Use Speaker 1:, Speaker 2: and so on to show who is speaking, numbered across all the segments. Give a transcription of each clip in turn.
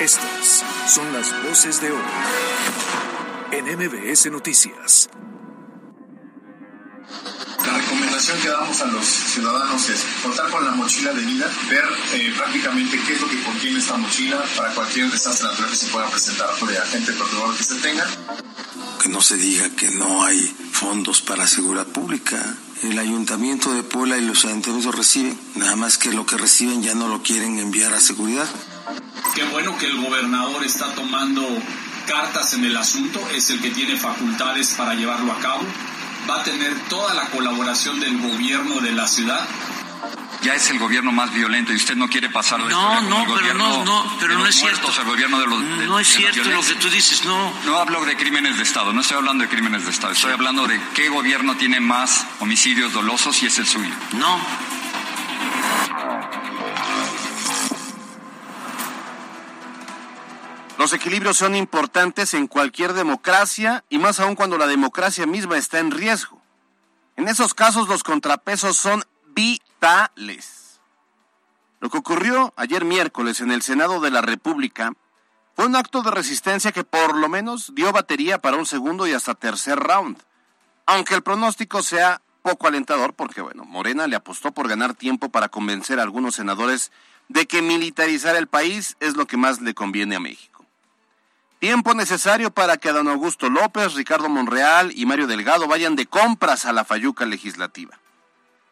Speaker 1: Estas son las voces de hoy en MBS Noticias.
Speaker 2: La recomendación que damos a los ciudadanos es contar con la mochila de vida, ver eh, prácticamente qué es lo que contiene esta mochila para cualquier desastre natural que se pueda presentar por el agente perturbador que se tenga.
Speaker 3: Que no se diga que no hay fondos para seguridad pública. El ayuntamiento de Puebla y los ayuntamientos reciben, nada más que lo que reciben ya no lo quieren enviar a seguridad.
Speaker 4: Qué bueno que el gobernador está tomando cartas en el asunto, es el que tiene facultades para llevarlo a cabo. Va a tener toda la colaboración del gobierno de la ciudad.
Speaker 5: Ya es el gobierno más violento y usted no quiere pasar
Speaker 6: no no pero no no pero no es cierto.
Speaker 5: el gobierno de los
Speaker 6: no es cierto lo que tú dices no.
Speaker 5: No hablo de crímenes de estado no estoy hablando de crímenes de estado estoy hablando de qué gobierno tiene más homicidios dolosos y es el suyo.
Speaker 6: No
Speaker 7: Los equilibrios son importantes en cualquier democracia y más aún cuando la democracia misma está en riesgo. En esos casos los contrapesos son vitales. Lo que ocurrió ayer miércoles en el Senado de la República fue un acto de resistencia que por lo menos dio batería para un segundo y hasta tercer round. Aunque el pronóstico sea poco alentador porque, bueno, Morena le apostó por ganar tiempo para convencer a algunos senadores de que militarizar el país es lo que más le conviene a México. Tiempo necesario para que don Augusto López, Ricardo Monreal y Mario Delgado vayan de compras a la fayuca legislativa.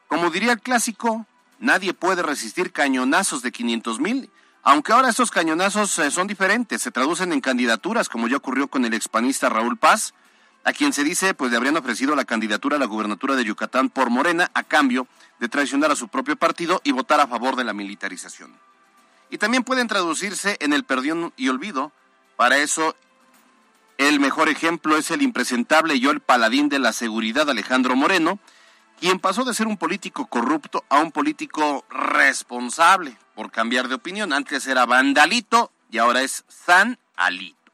Speaker 7: Como diría el clásico, nadie puede resistir cañonazos de 500 mil, aunque ahora estos cañonazos eh, son diferentes, se traducen en candidaturas, como ya ocurrió con el expanista Raúl Paz, a quien se dice pues le habrían ofrecido la candidatura a la gubernatura de Yucatán por Morena a cambio de traicionar a su propio partido y votar a favor de la militarización. Y también pueden traducirse en el perdión y olvido, para eso, el mejor ejemplo es el impresentable y el paladín de la seguridad Alejandro Moreno, quien pasó de ser un político corrupto a un político responsable por cambiar de opinión. Antes era vandalito y ahora es San Alito.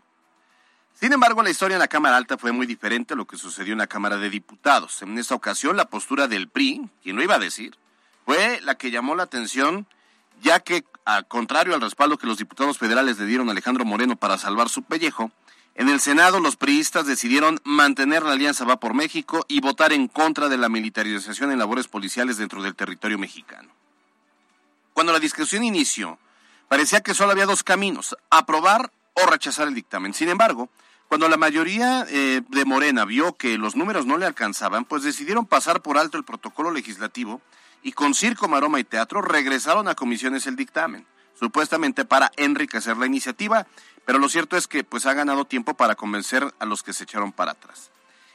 Speaker 7: Sin embargo, la historia en la Cámara Alta fue muy diferente a lo que sucedió en la Cámara de Diputados. En esta ocasión, la postura del PRI, quien lo iba a decir, fue la que llamó la atención ya que, al contrario al respaldo que los diputados federales le dieron a Alejandro Moreno para salvar su pellejo, en el Senado los priistas decidieron mantener la alianza Va por México y votar en contra de la militarización en labores policiales dentro del territorio mexicano. Cuando la discusión inició, parecía que solo había dos caminos, aprobar o rechazar el dictamen. Sin embargo, cuando la mayoría eh, de Morena vio que los números no le alcanzaban, pues decidieron pasar por alto el protocolo legislativo y con circo, maroma y teatro regresaron a comisiones el dictamen, supuestamente para enriquecer la iniciativa, pero lo cierto es que pues ha ganado tiempo para convencer a los que se echaron para atrás.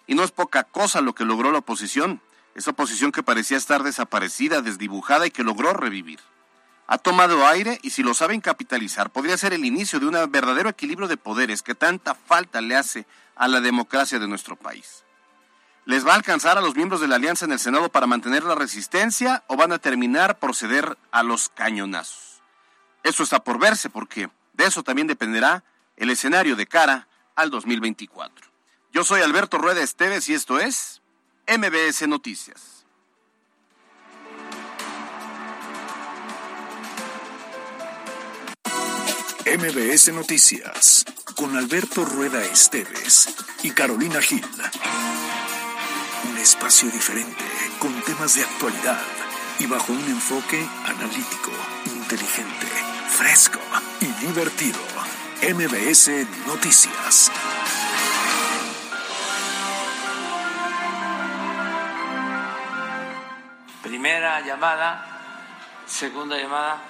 Speaker 7: Y no es poca cosa lo que logró la oposición, esa oposición que parecía estar desaparecida, desdibujada y que logró revivir. Ha tomado aire y si lo saben capitalizar, podría ser el inicio de un verdadero equilibrio de poderes que tanta falta le hace a la democracia de nuestro país. ¿Les va a alcanzar a los miembros de la alianza en el Senado para mantener la resistencia o van a terminar por ceder a los cañonazos? Eso está por verse porque de eso también dependerá el escenario de cara al 2024. Yo soy Alberto Rueda Esteves y esto es MBS Noticias.
Speaker 1: MBS Noticias con Alberto Rueda Esteves y Carolina Gil espacio diferente, con temas de actualidad y bajo un enfoque analítico, inteligente, fresco y divertido. MBS Noticias.
Speaker 6: Primera llamada, segunda llamada,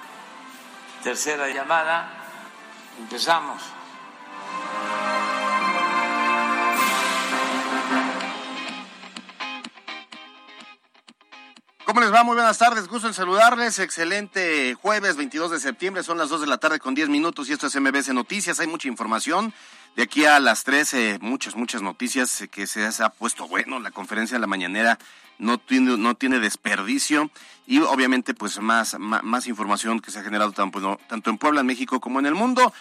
Speaker 6: tercera llamada. Empezamos.
Speaker 7: ¿Cómo les va? Muy buenas tardes, gusto en saludarles. Excelente jueves 22 de septiembre, son las 2 de la tarde con 10 minutos y esto es MBC Noticias. Hay mucha información. De aquí a las 13, muchas, muchas noticias que se ha puesto bueno. La conferencia de la mañanera no tiene, no tiene desperdicio y obviamente pues más, más, más información que se ha generado tanto, tanto en Puebla, en México como en el mundo.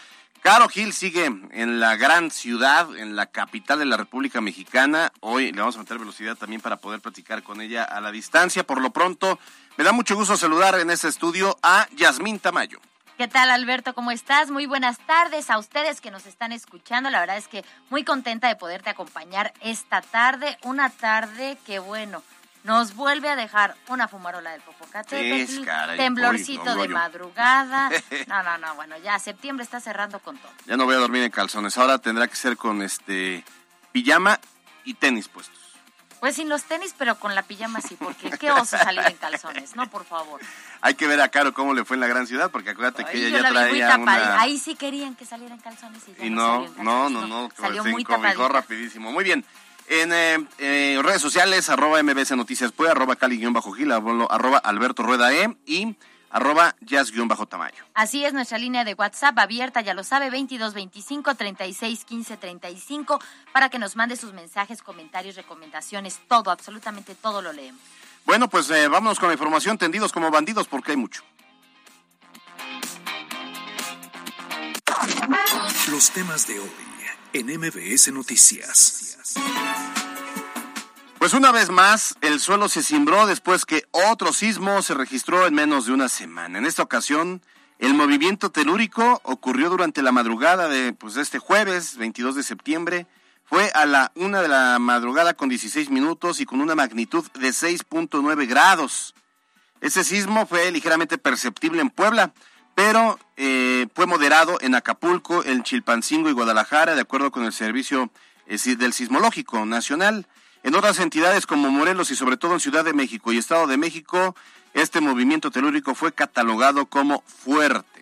Speaker 7: Caro Gil sigue en la gran ciudad, en la capital de la República Mexicana. Hoy le vamos a meter velocidad también para poder platicar con ella a la distancia. Por lo pronto, me da mucho gusto saludar en este estudio a Yasmín Tamayo.
Speaker 8: ¿Qué tal, Alberto? ¿Cómo estás? Muy buenas tardes a ustedes que nos están escuchando. La verdad es que muy contenta de poderte acompañar esta tarde. Una tarde que, bueno, nos vuelve a dejar una fumarola del Popocatépetl, temblorcito de madrugada. No, no, no, bueno, ya septiembre está cerrando con todo.
Speaker 7: Ya no voy a dormir en calzones. Ahora tendrá que ser con este pijama y tenis puestos.
Speaker 8: Pues sin los tenis, pero con la pijama sí, porque qué oso salir en calzones, no, por favor.
Speaker 7: Hay que ver a Caro cómo le fue en la gran ciudad, porque acuérdate que ella ya traía una...
Speaker 8: Ahí sí querían que saliera en calzones y,
Speaker 7: y no, no, no, no, salió muy rapidísimo. Muy bien. En eh, eh, redes sociales, arroba MBC Noticias Pue, arroba Cali-Gil, arroba Alberto Rueda E y arroba jazz-tamaño.
Speaker 8: Así es nuestra línea de WhatsApp abierta, ya lo sabe, 2225 36 15 35, para que nos mande sus mensajes, comentarios, recomendaciones, todo, absolutamente todo lo leemos.
Speaker 7: Bueno, pues eh, vámonos con la información, tendidos como bandidos, porque hay mucho.
Speaker 1: Los temas de hoy en MBS Noticias.
Speaker 7: Pues una vez más, el suelo se cimbró después que otro sismo se registró en menos de una semana. En esta ocasión, el movimiento telúrico ocurrió durante la madrugada de pues, este jueves, 22 de septiembre. Fue a la una de la madrugada con 16 minutos y con una magnitud de 6.9 grados. Ese sismo fue ligeramente perceptible en Puebla, pero eh, fue moderado en Acapulco, en Chilpancingo y Guadalajara, de acuerdo con el Servicio eh, del Sismológico Nacional. En otras entidades como Morelos y sobre todo en Ciudad de México y Estado de México, este movimiento telúrico fue catalogado como fuerte.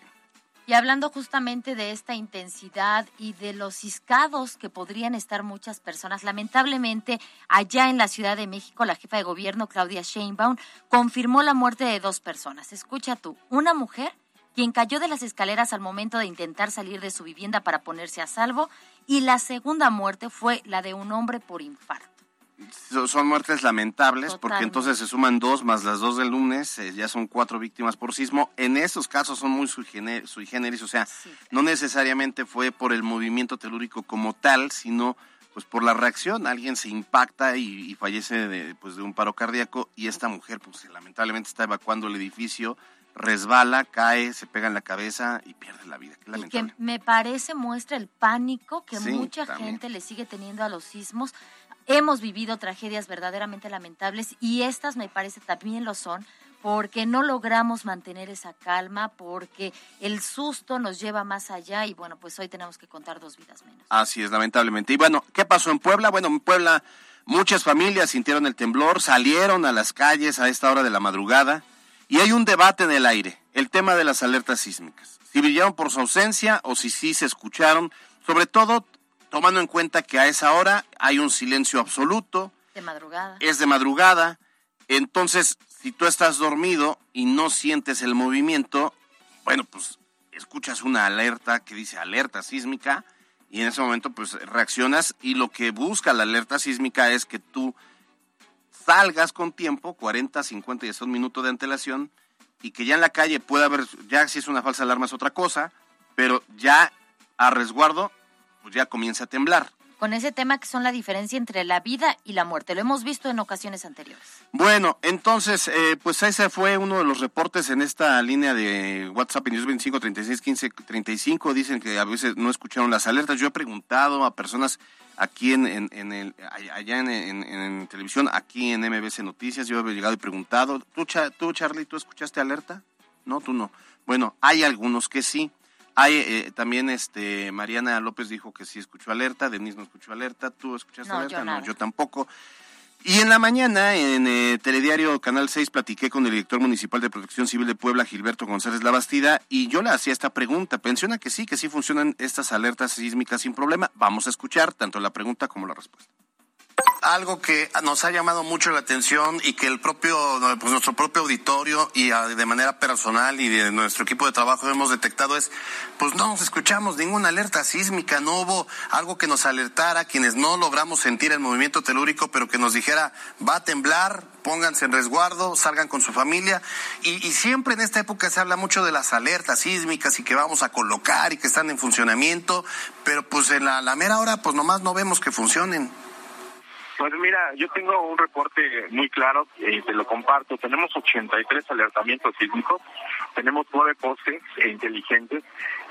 Speaker 8: Y hablando justamente de esta intensidad y de los ciscados que podrían estar muchas personas, lamentablemente allá en la Ciudad de México, la jefa de gobierno Claudia Sheinbaum confirmó la muerte de dos personas. Escucha tú, una mujer quien cayó de las escaleras al momento de intentar salir de su vivienda para ponerse a salvo, y la segunda muerte fue la de un hombre por infarto
Speaker 7: son muertes lamentables porque entonces se suman dos más las dos del lunes, eh, ya son cuatro víctimas por sismo. En esos casos son muy sui generis, o sea, no necesariamente fue por el movimiento telúrico como tal, sino pues por la reacción. Alguien se impacta y, fallece de, pues, de un paro cardíaco y esta mujer pues lamentablemente está evacuando el edificio resbala, cae, se pega en la cabeza y pierde la vida.
Speaker 8: y que me parece muestra el pánico que mucha gente le sigue teniendo a los sismos. Hemos vivido tragedias verdaderamente lamentables y estas me parece también lo son porque no logramos mantener esa calma, porque el susto nos lleva más allá y bueno, pues hoy tenemos que contar dos vidas menos.
Speaker 7: Así es, lamentablemente. Y bueno, ¿qué pasó en Puebla? Bueno, en Puebla muchas familias sintieron el temblor, salieron a las calles a esta hora de la madrugada y hay un debate en el aire, el tema de las alertas sísmicas. Si brillaron por su ausencia o si sí se escucharon, sobre todo tomando en cuenta que a esa hora hay un silencio absoluto.
Speaker 8: De madrugada.
Speaker 7: Es de madrugada. Entonces, si tú estás dormido y no sientes el movimiento, bueno, pues escuchas una alerta que dice alerta sísmica y en ese momento pues reaccionas y lo que busca la alerta sísmica es que tú salgas con tiempo, 40, 50 y un minutos de antelación y que ya en la calle pueda haber, ya si es una falsa alarma es otra cosa, pero ya a resguardo pues ya comienza a temblar.
Speaker 8: Con ese tema que son la diferencia entre la vida y la muerte. Lo hemos visto en ocasiones anteriores.
Speaker 7: Bueno, entonces, eh, pues ese fue uno de los reportes en esta línea de WhatsApp en 25 36 15 35. Dicen que a veces no escucharon las alertas. Yo he preguntado a personas aquí en, en, el, allá en, en, televisión, aquí en MBC Noticias. Yo he llegado y preguntado. ¿Tú, ¿Tú, Charlie, tú escuchaste alerta? No, tú no. Bueno, hay algunos que sí. Hay eh, también este Mariana López dijo que sí escuchó alerta, Denise no escuchó alerta, ¿tú escuchaste alerta? no, yo tampoco. Y en la mañana, en eh, Telediario Canal 6, platiqué con el director municipal de Protección Civil de Puebla, Gilberto González Labastida, y yo le hacía esta pregunta. Pensiona que sí, que sí funcionan estas alertas sísmicas sin problema. Vamos a escuchar tanto la pregunta como la respuesta algo que nos ha llamado mucho la atención y que el propio, pues nuestro propio auditorio y ah, de manera personal y de nuestro equipo de trabajo hemos detectado es, pues no nos escuchamos ninguna alerta sísmica, no hubo algo que nos alertara quienes no logramos sentir el movimiento telúrico, pero que nos dijera va a temblar, pónganse en resguardo, salgan con su familia. Y, y, siempre en esta época se habla mucho de las alertas sísmicas y que vamos a colocar y que están en funcionamiento, pero pues en la, la mera hora pues nomás no vemos que funcionen.
Speaker 9: Pues mira, yo tengo un reporte muy claro y te lo comparto. Tenemos 83 alertamientos sísmicos, tenemos nueve postes inteligentes,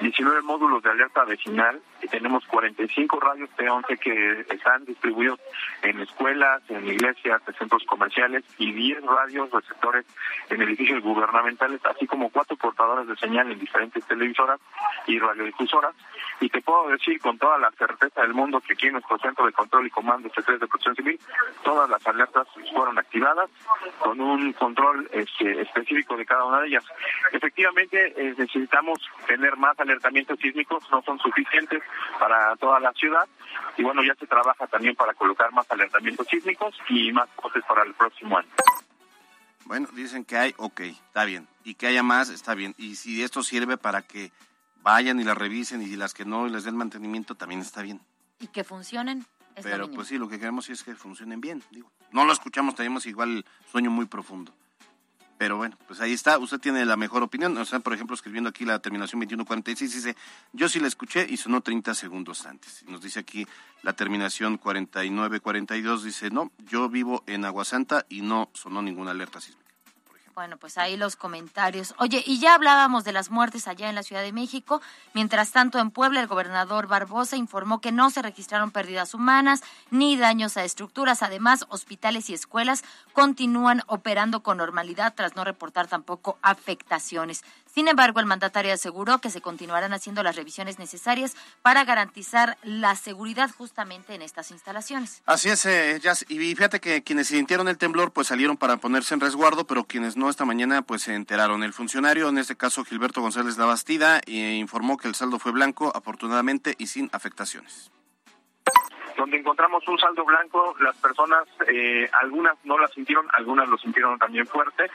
Speaker 9: 19 módulos de alerta vecinal, y tenemos 45 radios T11 que están distribuidos en escuelas, en iglesias, en centros comerciales y 10 radios receptores en edificios gubernamentales, así como cuatro portadores de señal en diferentes televisoras y radiodifusoras. Y te puedo decir con toda la certeza del mundo que aquí en nuestro centro de control y comando secreto de protección civil, todas las alertas fueron activadas con un control este, específico de cada una de ellas. Efectivamente, eh, necesitamos tener más alertamientos sísmicos, no son suficientes para toda la ciudad. Y bueno, ya se trabaja también para colocar más alertamientos sísmicos y más cosas para el próximo año.
Speaker 7: Bueno, dicen que hay, ok, está bien. Y que haya más, está bien. Y si esto sirve para que vayan y las revisen y las que no les den mantenimiento, también está bien.
Speaker 8: Y que funcionen.
Speaker 7: Pero pues sí, lo que queremos es que funcionen bien. Digo, no lo escuchamos, tenemos igual sueño muy profundo. Pero bueno, pues ahí está. Usted tiene la mejor opinión. O sea, por ejemplo, escribiendo aquí la terminación 2146, dice, yo sí la escuché y sonó 30 segundos antes. Nos dice aquí la terminación 4942, dice, no, yo vivo en Aguasanta y no sonó ninguna alerta sísmica.
Speaker 8: Bueno, pues ahí los comentarios. Oye, y ya hablábamos de las muertes allá en la Ciudad de México. Mientras tanto, en Puebla, el gobernador Barbosa informó que no se registraron pérdidas humanas ni daños a estructuras. Además, hospitales y escuelas continúan operando con normalidad tras no reportar tampoco afectaciones. Sin embargo, el mandatario aseguró que se continuarán haciendo las revisiones necesarias para garantizar la seguridad justamente en estas instalaciones.
Speaker 7: Así es, eh, y fíjate que quienes sintieron el temblor pues salieron para ponerse en resguardo, pero quienes no esta mañana pues se enteraron. El funcionario, en este caso Gilberto González Labastida, eh, informó que el saldo fue blanco, afortunadamente y sin afectaciones
Speaker 9: donde encontramos un saldo blanco, las personas, eh, algunas no la sintieron, algunas lo sintieron también fuerte.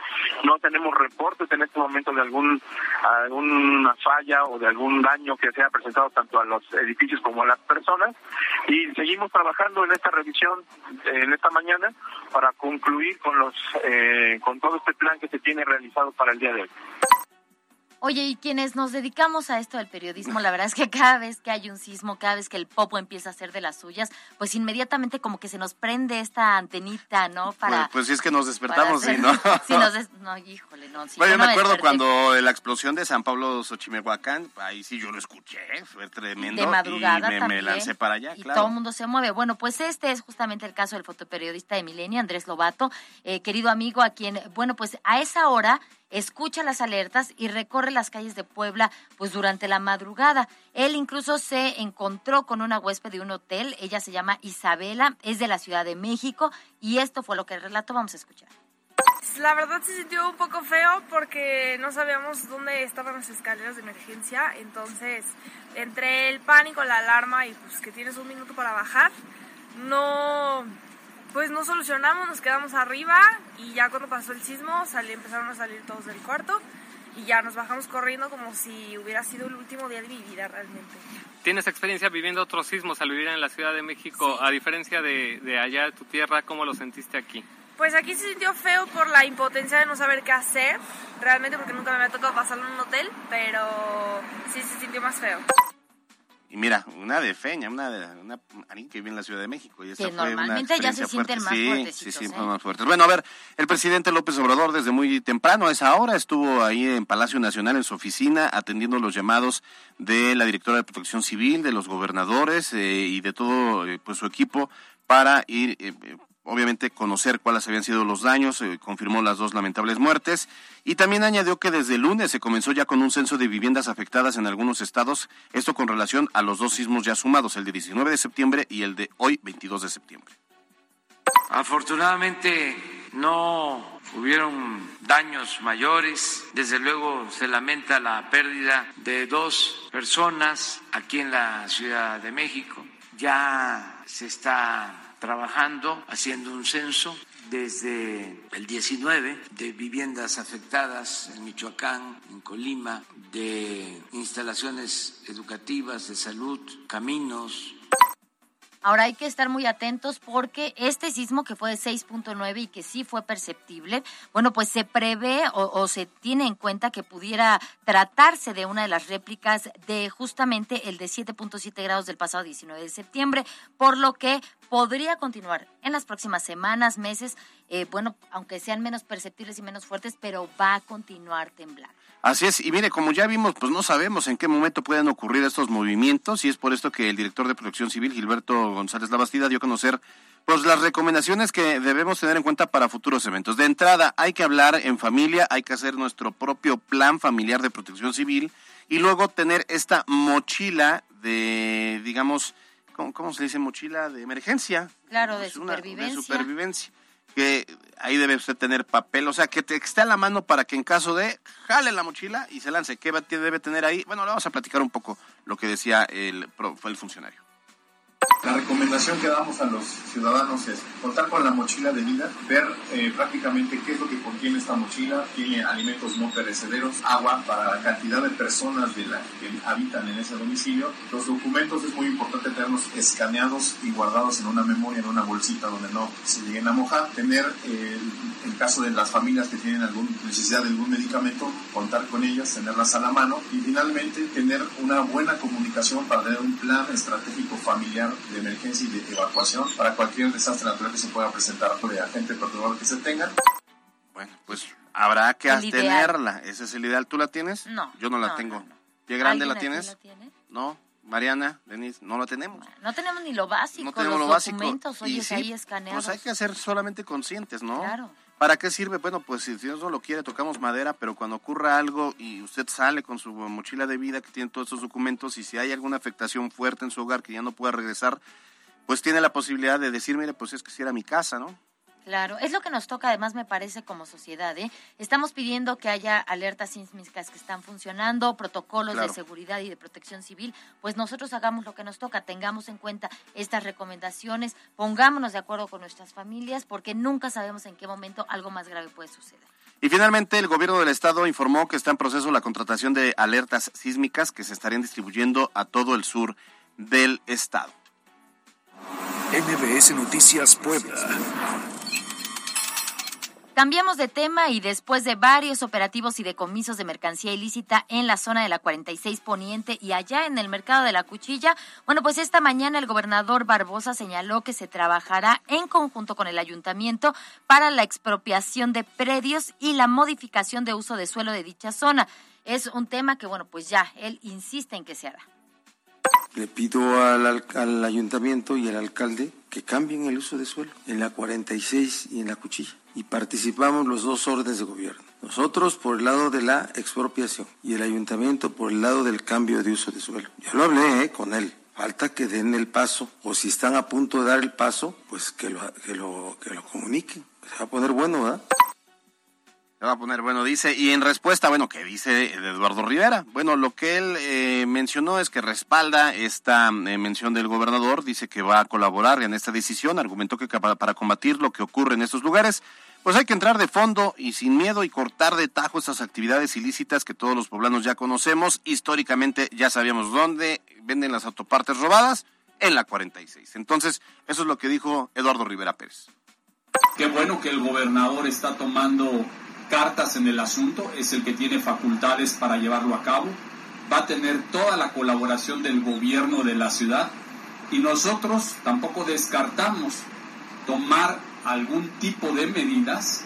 Speaker 9: No tenemos reportes en este momento de algún alguna falla o de algún daño que se haya presentado tanto a los edificios como a las personas. Y seguimos trabajando en esta revisión en esta mañana para concluir con los eh, con todo este plan que se tiene realizado para el día de hoy.
Speaker 8: Oye, y quienes nos dedicamos a esto del periodismo, la verdad es que cada vez que hay un sismo, cada vez que el popo empieza a hacer de las suyas, pues inmediatamente como que se nos prende esta antenita, ¿no?
Speaker 7: Para, pues, pues sí es que nos despertamos, ¿sí,
Speaker 8: ¿no? sí, nos no, híjole, no.
Speaker 7: bueno, yo me acuerdo cuando la explosión de San Pablo Xochimehuacán, ahí sí yo lo escuché, fue tremendo.
Speaker 8: De madrugada
Speaker 7: y me, lancé para allá,
Speaker 8: y
Speaker 7: claro.
Speaker 8: todo el mundo se mueve. Bueno, pues este es justamente el caso del fotoperiodista de Milenio, Andrés Lobato, eh, querido amigo, a quien, bueno, pues a esa hora escucha las alertas y recorre las calles de Puebla pues durante la madrugada. Él incluso se encontró con una huésped de un hotel, ella se llama Isabela, es de la Ciudad de México y esto fue lo que relato vamos a escuchar.
Speaker 10: La verdad se sintió un poco feo porque no sabíamos dónde estaban las escaleras de emergencia, entonces entre el pánico, la alarma y pues que tienes un minuto para bajar, no pues no solucionamos, nos quedamos arriba y ya cuando pasó el sismo salí, empezaron a salir todos del cuarto y ya nos bajamos corriendo como si hubiera sido el último día de mi vida realmente.
Speaker 11: ¿Tienes experiencia viviendo otros sismos al vivir en la Ciudad de México? A diferencia de, de allá de tu tierra, ¿cómo lo sentiste aquí?
Speaker 10: Pues aquí se sintió feo por la impotencia de no saber qué hacer, realmente porque nunca me había tocado pasarlo en un hotel, pero sí se sintió más feo.
Speaker 7: Y mira, una de Feña, una de una, alguien que vive en la Ciudad de México. Y esa
Speaker 8: que normalmente ya se sienten más
Speaker 7: sí,
Speaker 8: Sí,
Speaker 7: sí,
Speaker 8: ¿eh?
Speaker 7: más fuertes. Bueno, a ver, el presidente López Obrador desde muy temprano, a esa hora, estuvo ahí en Palacio Nacional, en su oficina, atendiendo los llamados de la directora de Protección Civil, de los gobernadores eh, y de todo eh, pues su equipo para ir eh, obviamente conocer cuáles habían sido los daños, eh, confirmó las dos lamentables muertes. Y también añadió que desde el lunes se comenzó ya con un censo de viviendas afectadas en algunos estados, esto con relación a los dos sismos ya sumados, el de 19 de septiembre y el de hoy 22 de septiembre.
Speaker 6: Afortunadamente no hubieron daños mayores, desde luego se lamenta la pérdida de dos personas aquí en la Ciudad de México, ya se está trabajando, haciendo un censo desde el 19 de viviendas afectadas en Michoacán, en Colima, de instalaciones educativas, de salud, caminos,
Speaker 8: Ahora hay que estar muy atentos porque este sismo que fue de 6.9 y que sí fue perceptible, bueno, pues se prevé o, se tiene en cuenta que pudiera tratarse de una de las réplicas de justamente el de 7.7 grados del pasado 19 de septiembre, por lo que podría continuar en las próximas semanas, meses, eh, bueno, aunque sean menos perceptibles y menos fuertes, pero va a continuar temblando.
Speaker 7: Así es, y mire, como ya vimos, pues no sabemos en qué momento pueden ocurrir estos movimientos, y es por esto que el director de Protección Civil, Gilberto González Labastida, dio a conocer pues las recomendaciones que debemos tener en cuenta para futuros eventos. De entrada, hay que hablar en familia, hay que hacer nuestro propio plan familiar de protección civil y luego tener esta mochila de, digamos, ¿cómo, se dice? Mochila de emergencia.
Speaker 8: Claro, de supervivencia.
Speaker 7: de supervivencia que ahí debe usted tener papel, o sea, que te esté a la mano para que en caso de jale la mochila y se lance. ¿Qué debe tener ahí? Bueno, le vamos a platicar un poco lo que decía el, el funcionario.
Speaker 2: La recomendación que damos a los ciudadanos es contar con la mochila de vida, ver eh, prácticamente qué es lo que contiene esta mochila, tiene alimentos no perecederos, agua para la cantidad de personas de la que habitan en ese domicilio. Los documentos es muy importante tenerlos escaneados y guardados en una memoria, en una bolsita donde no se lleguen a mojar, tener eh, en caso de las familias que tienen alguna necesidad de algún medicamento, contar con ellas, tenerlas a la mano. Y finalmente tener una buena comunicación para tener un plan estratégico familiar de emergencia y de evacuación para cualquier desastre natural que se pueda presentar por el agente perdedor que se tenga.
Speaker 7: Bueno, pues habrá que tenerla. Ese es el ideal. ¿Tú la tienes?
Speaker 8: No.
Speaker 7: Yo no la tengo. ¿Qué grande la tienes? La tiene? No. Mariana, Denise, no la tenemos.
Speaker 8: no tenemos ni lo básico, no tenemos los lo básico. documentos, oye, ahí escaneados.
Speaker 7: Pues hay que ser solamente conscientes, ¿no?
Speaker 8: Claro.
Speaker 7: ¿Para qué sirve? Bueno, pues si Dios no lo quiere, tocamos madera, pero cuando ocurra algo y usted sale con su mochila de vida que tiene todos esos documentos y si hay alguna afectación fuerte en su hogar que ya no pueda regresar, pues tiene la posibilidad de decir, mire, pues es que si era mi casa, ¿no?
Speaker 8: Claro, es lo que nos toca además me parece como sociedad. ¿eh? Estamos pidiendo que haya alertas sísmicas que están funcionando, protocolos de seguridad y de protección civil, pues nosotros hagamos lo que nos toca, tengamos en cuenta estas recomendaciones, pongámonos de acuerdo con nuestras familias, porque nunca sabemos en qué momento algo más grave puede suceder.
Speaker 7: Y finalmente, el gobierno del estado informó que está en proceso la contratación de alertas sísmicas que se estarían distribuyendo a todo el sur del estado.
Speaker 1: NBS Noticias Puebla.
Speaker 8: Cambiamos de tema y después de varios operativos y decomisos de mercancía ilícita en la zona de la 46 Poniente y allá en el mercado de la Cuchilla, bueno, pues esta mañana el gobernador Barbosa señaló que se trabajará en conjunto con el ayuntamiento para la expropiación de predios y la modificación de uso de suelo de dicha zona. Es un tema que, bueno, pues ya él insiste en que se hará.
Speaker 3: Le pido al, al ayuntamiento y al alcalde que cambien el uso de suelo en la 46 y en la Cuchilla y participamos los dos órdenes de gobierno. Nosotros por el lado de la expropiación y el ayuntamiento por el lado del cambio de uso de suelo. Yo lo hablé eh, con él. Falta que den el paso o si están a punto de dar el paso, pues que lo, que lo, que lo comuniquen. Se va a poner bueno, ¿verdad?
Speaker 7: Va a poner bueno, dice. Y en respuesta, bueno, ¿qué dice Eduardo Rivera? Bueno, lo que él eh, mencionó es que respalda esta eh, mención del gobernador, dice que va a colaborar en esta decisión, argumentó que para combatir lo que ocurre en estos lugares, pues hay que entrar de fondo y sin miedo y cortar de tajo esas actividades ilícitas que todos los poblanos ya conocemos. Históricamente ya sabíamos dónde venden las autopartes robadas, en la 46. Entonces, eso es lo que dijo Eduardo Rivera Pérez.
Speaker 4: Qué bueno que el gobernador está tomando cartas en el asunto, es el que tiene facultades para llevarlo a cabo. Va a tener toda la colaboración del gobierno de la ciudad y nosotros tampoco descartamos tomar algún tipo de medidas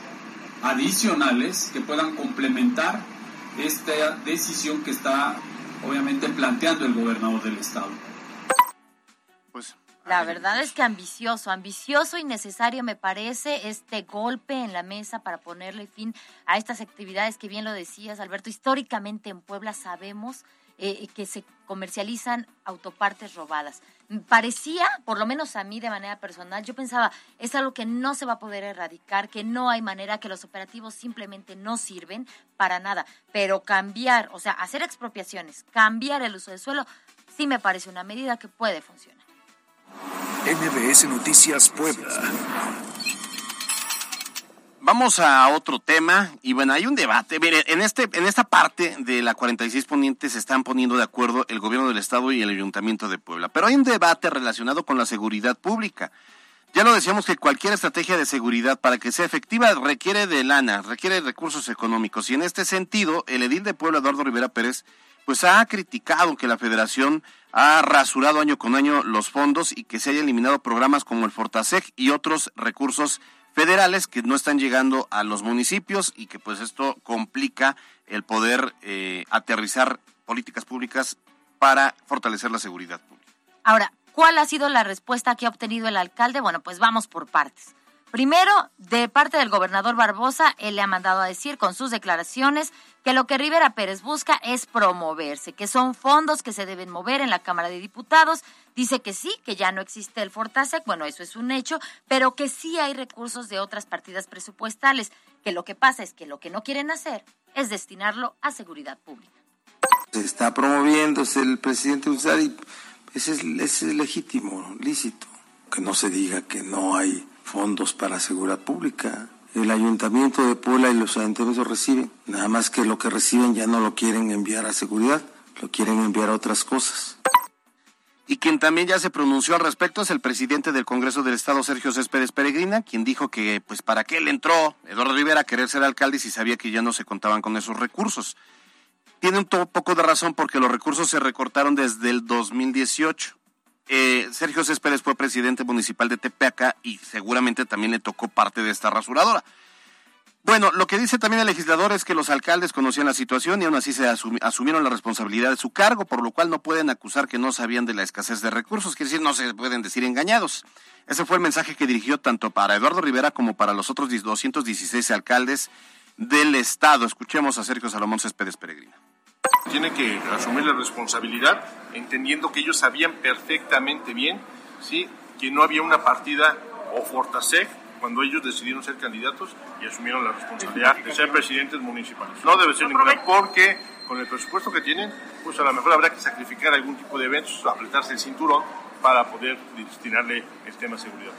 Speaker 4: adicionales que puedan complementar esta decisión que está obviamente planteando el gobernador del estado.
Speaker 8: Pues la verdad es que ambicioso, ambicioso y necesario me parece este golpe en la mesa para ponerle fin a estas actividades que bien lo decías, Alberto. Históricamente en Puebla sabemos eh, que se comercializan autopartes robadas. Parecía, por lo menos a mí de manera personal, yo pensaba, es algo que no se va a poder erradicar, que no hay manera, que los operativos simplemente no sirven para nada. Pero cambiar, o sea, hacer expropiaciones, cambiar el uso de suelo, sí me parece una medida que puede funcionar.
Speaker 1: NBS Noticias Puebla.
Speaker 7: Vamos a otro tema y bueno, hay un debate. Mire, en este en esta parte de la 46 poniente se están poniendo de acuerdo el gobierno del estado y el ayuntamiento de Puebla, pero hay un debate relacionado con la seguridad pública. Ya lo decíamos que cualquier estrategia de seguridad para que sea efectiva requiere de lana, requiere recursos económicos y en este sentido el edil de Puebla Eduardo Rivera Pérez pues ha criticado que la federación ha rasurado año con año los fondos y que se haya eliminado programas como el Fortasec y otros recursos federales que no están llegando a los municipios y que pues esto complica el poder eh, aterrizar políticas públicas para fortalecer la seguridad pública.
Speaker 8: Ahora, ¿cuál ha sido la respuesta que ha obtenido el alcalde? Bueno, pues vamos por partes. Primero, de parte del gobernador Barbosa, él le ha mandado a decir con sus declaraciones que lo que Rivera Pérez busca es promoverse, que son fondos que se deben mover en la Cámara de Diputados. Dice que sí, que ya no existe el Fortasec, bueno, eso es un hecho, pero que sí hay recursos de otras partidas presupuestales, que lo que pasa es que lo que no quieren hacer es destinarlo a seguridad pública.
Speaker 3: Se está promoviendo, es el presidente Usari, ese es, es legítimo, lícito, que no se diga que no hay fondos para seguridad pública. El ayuntamiento de Puebla y los ayuntamientos reciben, nada más que lo que reciben ya no lo quieren enviar a seguridad, lo quieren enviar a otras cosas.
Speaker 7: Y quien también ya se pronunció al respecto es el presidente del Congreso del Estado, Sergio Céspedes Peregrina, quien dijo que, pues, para qué le entró Eduardo Rivera a querer ser alcalde si sabía que ya no se contaban con esos recursos. Tiene un poco de razón porque los recursos se recortaron desde el 2018. Eh, Sergio Céspedes fue presidente municipal de Tepeaca y seguramente también le tocó parte de esta rasuradora. Bueno, lo que dice también el legislador es que los alcaldes conocían la situación y aún así se asumieron la responsabilidad de su cargo, por lo cual no pueden acusar que no sabían de la escasez de recursos, quiere decir, no se pueden decir engañados. Ese fue el mensaje que dirigió tanto para Eduardo Rivera como para los otros 216 alcaldes del Estado. Escuchemos a Sergio Salomón Céspedes Peregrina.
Speaker 12: Tienen que asumir la responsabilidad, entendiendo que ellos sabían perfectamente bien ¿sí? que no había una partida o Fortasec cuando ellos decidieron ser candidatos y asumieron la responsabilidad de ser presidentes municipales. No debe ser ninguna, porque con el presupuesto que tienen, pues a lo mejor habrá que sacrificar algún tipo de eventos, apretarse el cinturón para poder destinarle el tema de seguridad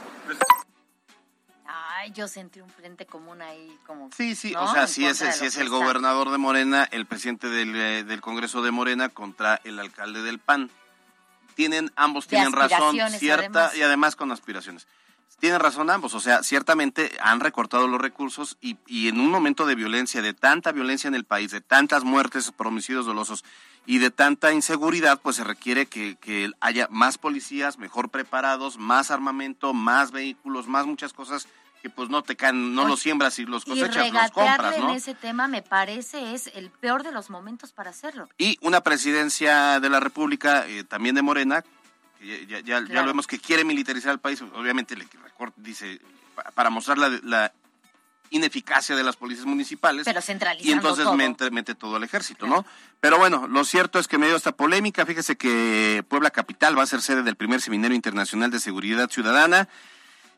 Speaker 8: Ay, yo sentí un frente común ahí como...
Speaker 7: Sí, sí, o sea, si es, si es el gobernador de Morena, el presidente del, eh, del, Congreso de Morena contra el alcalde del PAN. Tienen, ambos tienen razón, cierta, y además con aspiraciones. Tienen razón ambos, o sea, ciertamente han recortado los recursos y, y, en un momento de violencia, de tanta violencia en el país, de tantas muertes por homicidios dolosos y de tanta inseguridad, pues se requiere que, que haya más policías, mejor preparados, más armamento, más vehículos, más muchas cosas que pues no te caen, no los siembras y los cosechas, y los compras, ¿no?
Speaker 8: en ese tema me parece es el peor de los momentos para hacerlo.
Speaker 7: Y una presidencia de la República, eh, también de Morena, que ya, ya, ya, lo vemos que quiere militarizar el país, obviamente le dice, para mostrar la, la ineficacia de las policías municipales.
Speaker 8: Pero
Speaker 7: Y entonces
Speaker 8: todo.
Speaker 7: Mete, mete, todo el ejército, ¿no? Pero bueno, lo cierto es que medio esta polémica, fíjese que Puebla Capital va a ser sede del primer Seminario Internacional de Seguridad Ciudadana.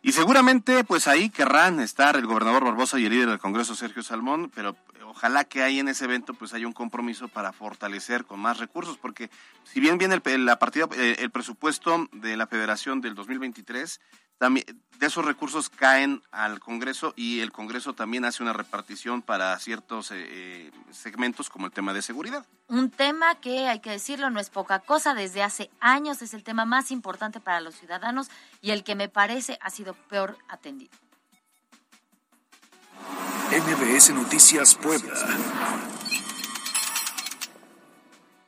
Speaker 7: Y seguramente, pues ahí querrán estar el gobernador Barbosa y el líder del Congreso, Sergio Salmón, pero ojalá que ahí en ese evento pues haya un compromiso para fortalecer con más recursos, porque si bien viene el, la partida, eh, el presupuesto de la Federación del 2023, también de esos recursos caen al Congreso y el Congreso también hace una repartición para ciertos eh, segmentos como el tema de seguridad.
Speaker 8: Un tema que hay que decirlo no es poca cosa, desde hace años es el tema más importante para los ciudadanos y el que me parece ha sido peor atendido.
Speaker 1: MBS Noticias Puebla.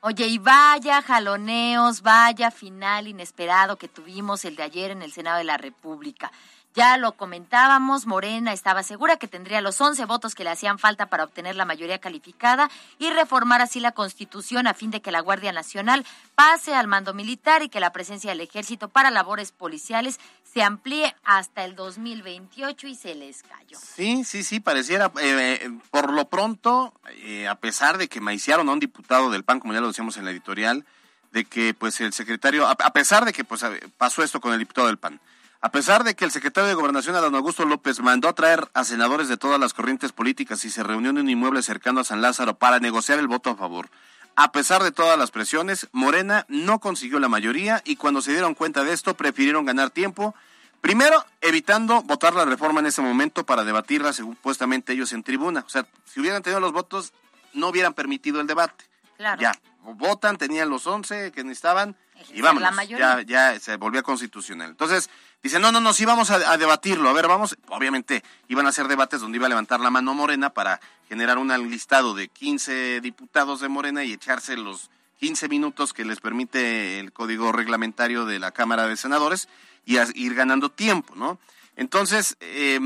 Speaker 8: Oye, y vaya jaloneos, vaya final inesperado que tuvimos el de ayer en el Senado de la República. Ya lo comentábamos, Morena estaba segura que tendría los 11 votos que le hacían falta para obtener la mayoría calificada y reformar así la Constitución a fin de que la Guardia Nacional pase al mando militar y que la presencia del ejército para labores policiales se amplíe hasta el 2028 y se les cayó.
Speaker 7: Sí, sí, sí, pareciera, eh, por lo pronto, eh, a pesar de que maiciaron a un diputado del PAN, como ya lo decíamos en la editorial, de que pues el secretario, a, a pesar de que pues pasó esto con el diputado del PAN, a pesar de que el secretario de Gobernación, Adán Augusto López, mandó a traer a senadores de todas las corrientes políticas y se reunió en un inmueble cercano a San Lázaro para negociar el voto a favor. A pesar de todas las presiones, Morena no consiguió la mayoría y cuando se dieron cuenta de esto prefirieron ganar tiempo, primero evitando votar la reforma en ese momento para debatirla supuestamente ellos en tribuna. O sea, si hubieran tenido los votos, no hubieran permitido el debate.
Speaker 8: Claro.
Speaker 7: Ya, votan, tenían los 11 que necesitaban y vámonos, ya, ya se volvía constitucional. Entonces, dice, no, no, no, sí vamos a, debatirlo. A ver, vamos, obviamente iban a ser debates donde iba a levantar la mano Morena para generar un listado de 15 diputados de Morena y echarse los 15 minutos que les permite el código reglamentario de la Cámara de Senadores y ir ganando tiempo, ¿no? Entonces, eh,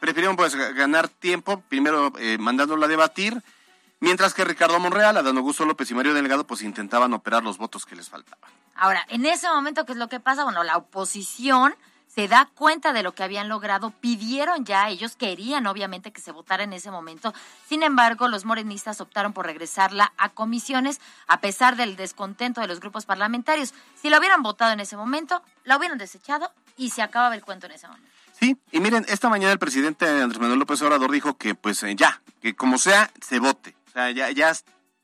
Speaker 7: prefirieron pues ganar tiempo, primero eh, mandándolo a debatir, mientras que Ricardo Monreal, Adán Augusto López y Mario Delgado pues intentaban operar los votos que les faltaban.
Speaker 8: Ahora, en ese momento, ¿qué es lo que pasa? Bueno, la oposición se da cuenta de lo que habían logrado, pidieron ya, ellos querían obviamente que se votara en ese momento, sin embargo los morenistas optaron por regresarla a comisiones a pesar del descontento de los grupos parlamentarios. Si lo hubieran votado en ese momento, la hubieran desechado y se acababa el cuento en ese momento.
Speaker 7: Sí, y miren, esta mañana el presidente Andrés Manuel López Obrador dijo que pues eh, ya, que como sea, se vote. O sea, ya, ya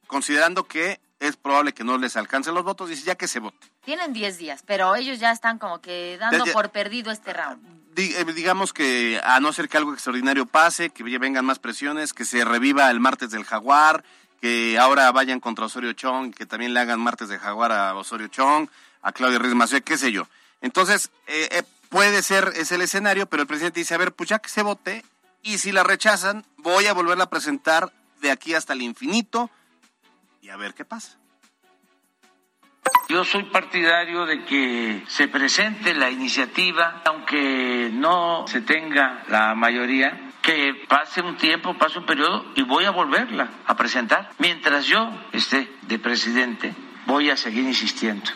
Speaker 7: considerando que es probable que no les alcancen los votos, dice ya que se vote.
Speaker 8: Tienen 10 días, pero ellos ya están como que dando por perdido este round.
Speaker 7: Eh, digamos que a no ser que algo extraordinario pase, que vengan más presiones, que se reviva el martes del jaguar, que ahora vayan contra Osorio Chong, que también le hagan martes de jaguar a Osorio Chong, a Claudia Ruiz Macié, qué sé yo. Entonces, eh, eh, puede ser, es el escenario, pero el presidente dice, a ver, pues ya que se vote, y si la rechazan, voy a volverla a presentar de aquí hasta el infinito, y a ver qué pasa.
Speaker 6: Yo soy partidario de que se presente la iniciativa, aunque no se tenga la mayoría, que pase un tiempo, pase un periodo y voy a volverla a presentar. Mientras yo esté de presidente, voy a seguir insistiendo.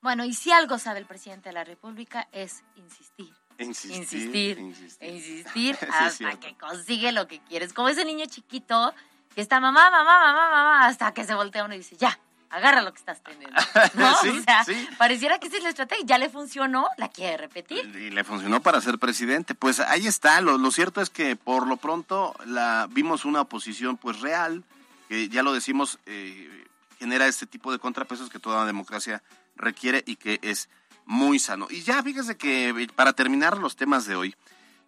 Speaker 8: Bueno, y si algo sabe el presidente de la República es insistir.
Speaker 7: Insistir,
Speaker 8: insistir, insistir, insistir hasta que consigue lo que quieres. Como ese niño chiquito que está mamá, mamá, mamá, mamá, hasta que se voltea uno y dice, ya, agarra lo que estás teniendo. ¿No? o sea, pareciera que esa es la estrategia, ya le funcionó, la quiere repetir.
Speaker 7: Y le funcionó para ser presidente. Pues ahí está, lo, lo cierto es que por lo pronto la vimos una oposición pues real, que ya lo decimos, eh, genera este tipo de contrapesos que toda democracia requiere y que es muy sano. Y ya fíjese que para terminar los temas de hoy,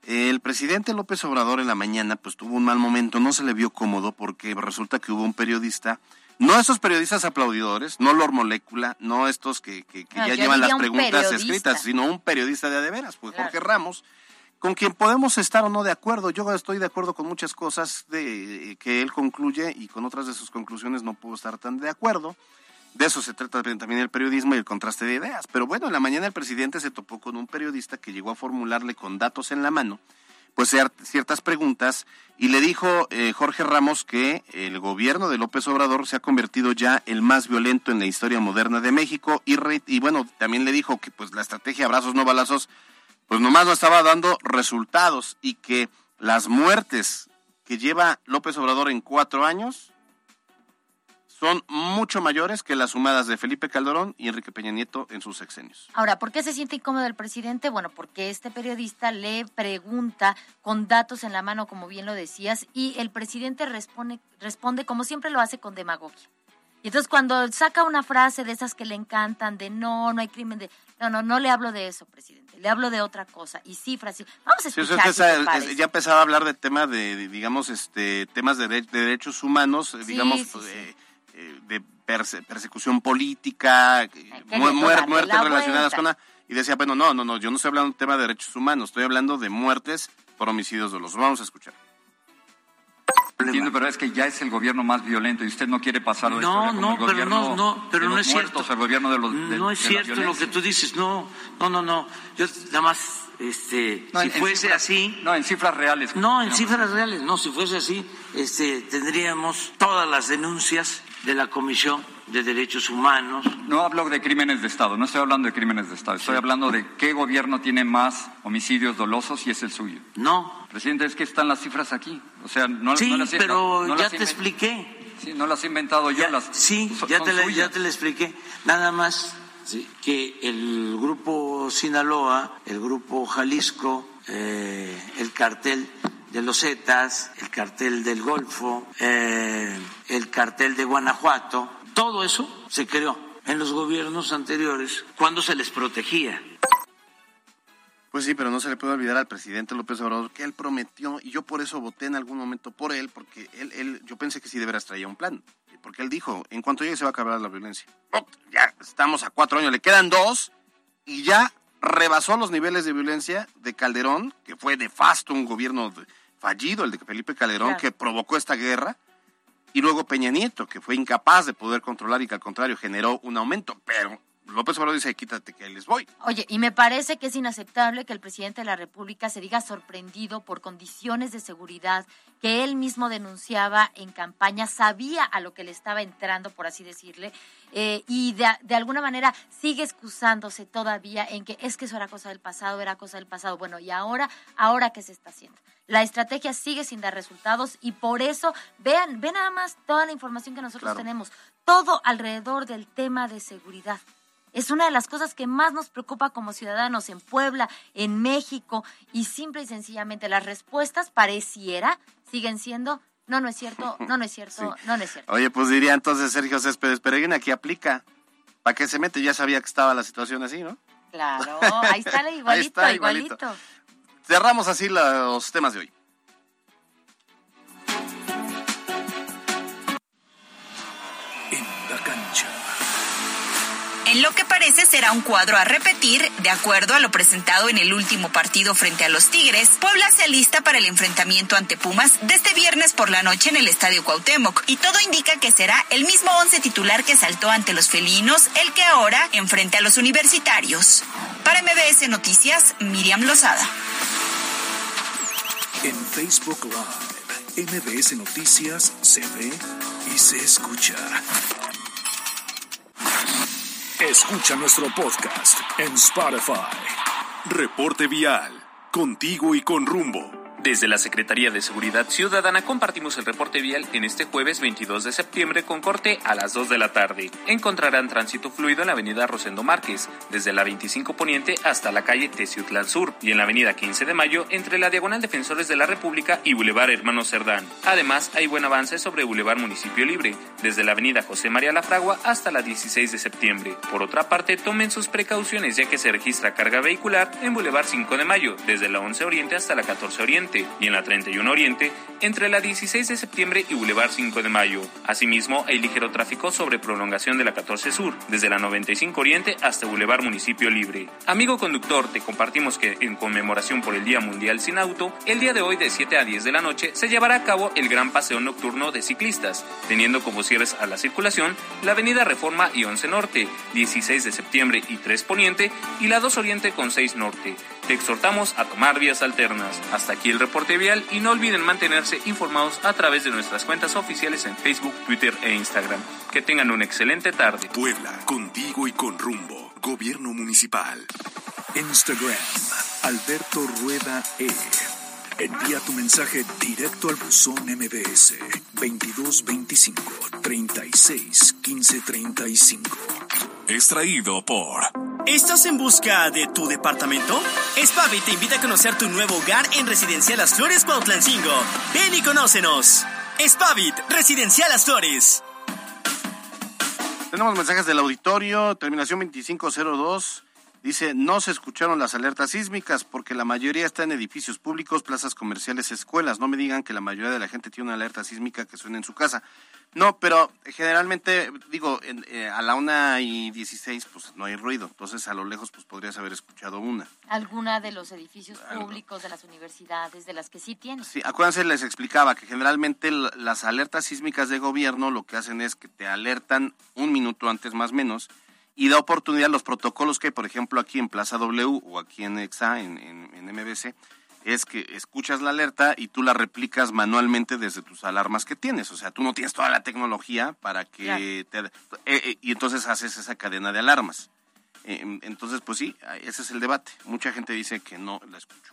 Speaker 7: el presidente López Obrador en la mañana pues tuvo un mal momento, no se le vio cómodo porque resulta que hubo un periodista, no esos periodistas aplaudidores, no Lor Molécula, no estos que, que, ya llevan las preguntas escritas, sino un periodista de adeveras, pues Jorge Ramos, con quien podemos estar o no de acuerdo. Yo estoy de acuerdo con muchas cosas de, que él concluye y con otras de sus conclusiones no puedo estar tan de acuerdo. De eso se trata también el periodismo y el contraste de ideas. Pero bueno, en la mañana el presidente se topó con un periodista que llegó a formularle con datos en la mano, pues ciertas preguntas y le dijo eh, Jorge Ramos que el gobierno de López Obrador se ha convertido ya el más violento en la historia moderna de México y, y bueno, también le dijo que pues la estrategia abrazos no balazos pues nomás no estaba dando resultados y que las muertes que lleva López Obrador en cuatro años son mucho mayores que las sumadas de Felipe Calderón y Enrique Peña Nieto en sus sexenios.
Speaker 8: Ahora, ¿por qué se siente incómodo el presidente? Bueno, porque este periodista le pregunta con datos en la mano, como bien lo decías, y el presidente responde, responde como siempre lo hace con demagogia. Y entonces cuando saca una frase de esas que le encantan, de no, no hay crimen, de no, no, no le hablo de eso, presidente, le hablo de otra cosa y cifras. Vamos a escuchar.
Speaker 7: ya empezaba a hablar de tema de, digamos, este, temas de, derechos humanos, digamos, eh, eh, de persecución política, muertes relacionadas con la... Y decía, bueno, no, no, no, yo no estoy hablando de tema de derechos humanos, estoy hablando de muertes por homicidios dolosos. Vamos a escuchar.
Speaker 5: Entiendo, pero es que ya es el gobierno más violento y usted no quiere pasar
Speaker 6: no, no, pero no, no, pero no es cierto.
Speaker 5: El gobierno de los,
Speaker 6: no es cierto lo que tú dices. No, no, no, no. Yo nada más, este, si fuese así.
Speaker 5: No, en cifras reales.
Speaker 6: No, en cifras reales. No, si fuese así, este, tendríamos todas las denuncias de la Comisión de Derechos Humanos.
Speaker 5: No hablo de crímenes de Estado, no estoy hablando de crímenes de Estado, estoy hablando de qué gobierno tiene más homicidios dolosos y es el suyo.
Speaker 6: No.
Speaker 5: Presidente, es que están las cifras aquí. O sea, no,
Speaker 6: sí,
Speaker 5: las
Speaker 6: pero ya te expliqué.
Speaker 5: Sí, no las he inventado yo. las,
Speaker 6: sí, ya, te la, ya te la expliqué. Nada más que el grupo Sinaloa, el grupo Jalisco, eh, el cartel de los Zetas, el cartel del Golfo, eh, el cartel de Guanajuato, todo eso se creó en los gobiernos anteriores cuando se les protegía.
Speaker 7: Pues sí, pero no se le puede olvidar al presidente López Obrador que él prometió, y yo por eso voté en algún momento por él, porque él, él yo pensé que sí de veras traía un plan, porque él dijo, en cuanto llegue se va a acabar la violencia. ya estamos a cuatro años, le quedan dos, y ya rebasó los niveles de violencia de Calderón, que fue de fasto un gobierno fallido, el de Felipe Calderón, que provocó esta guerra, y luego Peña Nieto, que fue incapaz de poder controlar y que al contrario generó un aumento, pero López Obrador dice, quítate que les voy.
Speaker 8: Oye, y me parece que es inaceptable que el presidente de la República se diga sorprendido por condiciones de seguridad que él mismo denunciaba en campaña, sabía a lo que le estaba entrando, por así decirle, eh, y de, de, alguna manera sigue excusándose todavía en que es que eso era cosa del pasado, era cosa del pasado. Bueno, y ahora, ahora qué se está haciendo. La estrategia sigue sin dar resultados y por eso vean, ven nada más toda la información que nosotros claro. tenemos, todo alrededor del tema de seguridad. Es una de las cosas que más nos preocupa como ciudadanos en Puebla, en México, y simple y sencillamente las respuestas pareciera siguen siendo no, no es cierto, no, no es cierto, sí. no, no es cierto.
Speaker 7: Oye, pues diría entonces Sergio Céspedes Peregrina, aquí aplica. ¿Para qué se mete? Ya sabía que estaba la situación así, ¿no?
Speaker 8: Claro, ahí está igualito, ahí está, igualito. igualito.
Speaker 7: Cerramos así los temas de hoy.
Speaker 13: En lo que parece será un cuadro a repetir, de acuerdo a lo presentado en el último partido frente a los Tigres, Puebla se alista para el enfrentamiento ante Pumas de este viernes por la noche en el Estadio Cuauhtémoc, y todo indica que será el mismo once titular que saltó ante los felinos, el que ahora enfrenta a los universitarios. Para MBS Noticias, Miriam Lozada.
Speaker 1: En Facebook Live, MBS Noticias se ve y se escucha. Escucha nuestro podcast en Spotify. Reporte Vial, contigo y con rumbo.
Speaker 14: Desde la Secretaría de Seguridad Ciudadana compartimos el reporte vial en este jueves 22 de septiembre con corte a las 2 de la tarde. Encontrarán tránsito fluido en la avenida Rosendo Márquez, desde la 25 Poniente hasta la calle Teciutlán Sur y en la avenida 15 de Mayo entre la Diagonal Defensores de la República y Boulevard Hermano Cerdán. Además, hay buen avance sobre Boulevard Municipio Libre, desde la avenida José María Lafragua hasta la 16 de septiembre. Por otra parte, tomen sus precauciones ya que se registra carga vehicular en Boulevard 5 de Mayo, desde la 11 Oriente hasta la 14 Oriente y en la 31 Oriente entre la 16 de septiembre y Boulevard 5 de Mayo. Asimismo, hay ligero tráfico sobre prolongación de la 14 Sur, desde la 95 Oriente hasta Boulevard Municipio Libre. Amigo conductor, te compartimos que en conmemoración por el Día Mundial Sin Auto, el día de hoy de 7 a 10 de la noche se llevará a cabo el gran paseo nocturno de ciclistas, teniendo como cierres a la circulación la Avenida Reforma y 11 Norte, 16 de septiembre y 3 Poniente y la 2 Oriente con 6 Norte. Te exhortamos a tomar vías alternas. Hasta aquí el reporte vial y no olviden mantenerse informados a través de nuestras cuentas oficiales en Facebook, Twitter e Instagram. Que tengan una excelente tarde.
Speaker 1: Puebla, contigo y con rumbo. Gobierno Municipal. Instagram, Alberto Rueda E. Envía tu mensaje directo al buzón MBS 2225 36 15 35. Extraído por.
Speaker 15: ¿Estás en busca de tu departamento? Spavi te invita a conocer tu nuevo hogar en Residencial Las Flores Cuautlancingo. Ven y conócenos. Spavit, Residencial Las Flores.
Speaker 7: Tenemos mensajes del auditorio, terminación 2502. Dice, no se escucharon las alertas sísmicas porque la mayoría está en edificios públicos, plazas comerciales, escuelas. No me digan que la mayoría de la gente tiene una alerta sísmica que suena en su casa. No, pero generalmente, digo, en, eh, a la una y dieciséis, pues no hay ruido. Entonces, a lo lejos, pues podrías haber escuchado una.
Speaker 8: ¿Alguna de los edificios públicos, de las universidades, de las que sí tienen?
Speaker 7: Sí, acuérdense, les explicaba que generalmente las alertas sísmicas de gobierno lo que hacen es que te alertan un minuto antes más o menos y da oportunidad los protocolos que hay, por ejemplo, aquí en Plaza W o aquí en EXA, en, en, en MBC, es que escuchas la alerta y tú la replicas manualmente desde tus alarmas que tienes. O sea, tú no tienes toda la tecnología para que te... Eh, eh, y entonces haces esa cadena de alarmas. Eh, entonces, pues sí, ese es el debate. Mucha gente dice que no la escucho.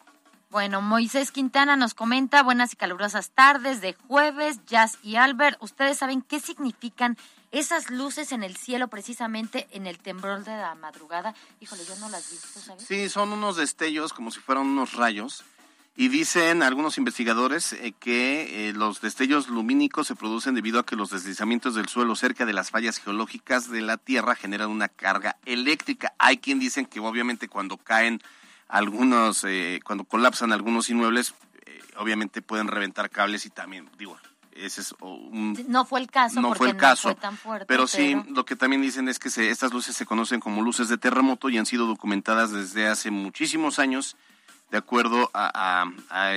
Speaker 8: Bueno, Moisés Quintana nos comenta, buenas y calurosas tardes de jueves, Jazz y Albert. ¿Ustedes saben qué significan esas luces en el cielo precisamente en el temblor de la madrugada? Híjole, yo no las vi, ¿tú sabes?
Speaker 7: Sí, son unos destellos como si fueran unos rayos y dicen algunos investigadores eh, que eh, los destellos lumínicos se producen debido a que los deslizamientos del suelo cerca de las fallas geológicas de la Tierra generan una carga eléctrica. Hay quien dicen que obviamente cuando caen algunos, eh, cuando colapsan algunos inmuebles, obviamente pueden reventar cables y también, digo, ese es un,
Speaker 8: no fue el caso
Speaker 7: no
Speaker 8: porque
Speaker 7: fue el caso
Speaker 8: no fue tan fuerte,
Speaker 7: pero sí lo que también dicen es que se, estas luces se conocen como luces de terremoto y han sido documentadas desde hace muchísimos años de acuerdo a,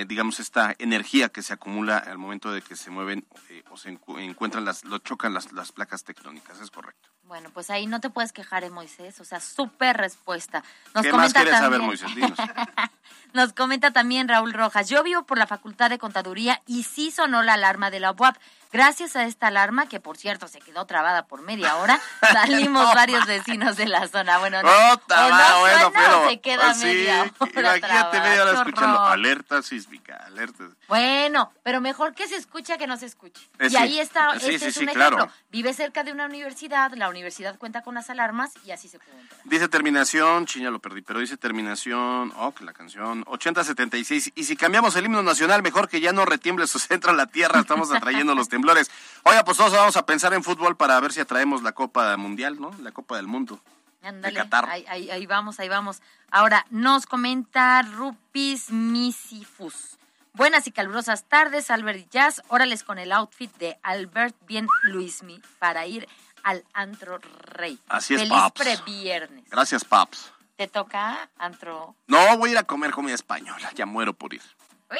Speaker 7: digamos, esta energía que se acumula al momento de que se mueven eh, o se encuentran, las, lo chocan las, las placas tectónicas, es correcto.
Speaker 8: Bueno, pues ahí no te puedes quejar, eh, Moisés. O sea, súper respuesta.
Speaker 7: Nos ¿Qué más quieres saber, Moisés?
Speaker 8: Nos comenta también Raúl Rojas. Yo vivo por la Facultad de Contaduría y sí sonó la alarma de la UAP. Gracias a esta alarma, que por cierto se quedó trabada por media hora, salimos varios vecinos de la zona. Bueno, no,
Speaker 7: no bueno, pero,
Speaker 8: se queda media hora
Speaker 7: Imagínate media hora escuchando alerta sísmica, alerta.
Speaker 8: Bueno, pero mejor que se escuche que no se escuche. Eh, y ahí está, este es un ejemplo. Vive cerca de una universidad, la universidad cuenta con las alarmas y así se puede entrar.
Speaker 7: Dice terminación, chiña lo perdí, pero dice terminación, oh, que la canción, 8076. Y si cambiamos el himno nacional, mejor que ya no retiemble su centro a la tierra, estamos atrayendo los temblores. Oiga, pues todos vamos a pensar en fútbol para ver si atraemos la Copa Mundial, ¿no? La Copa del Mundo.
Speaker 8: Ándale, ahí, ahí, vamos, ahí vamos. Ahora, nos comenta Rupis Misifus. Buenas y calurosas tardes, Albert y Jazz. Órales con el outfit de Albert bien Luismi para ir al antro rey.
Speaker 7: Así es,
Speaker 8: Feliz previernes.
Speaker 7: Gracias, Paps.
Speaker 8: ¿Te toca antro?
Speaker 7: No, voy a ir a comer comida española. Ya muero por ir.
Speaker 8: Uy,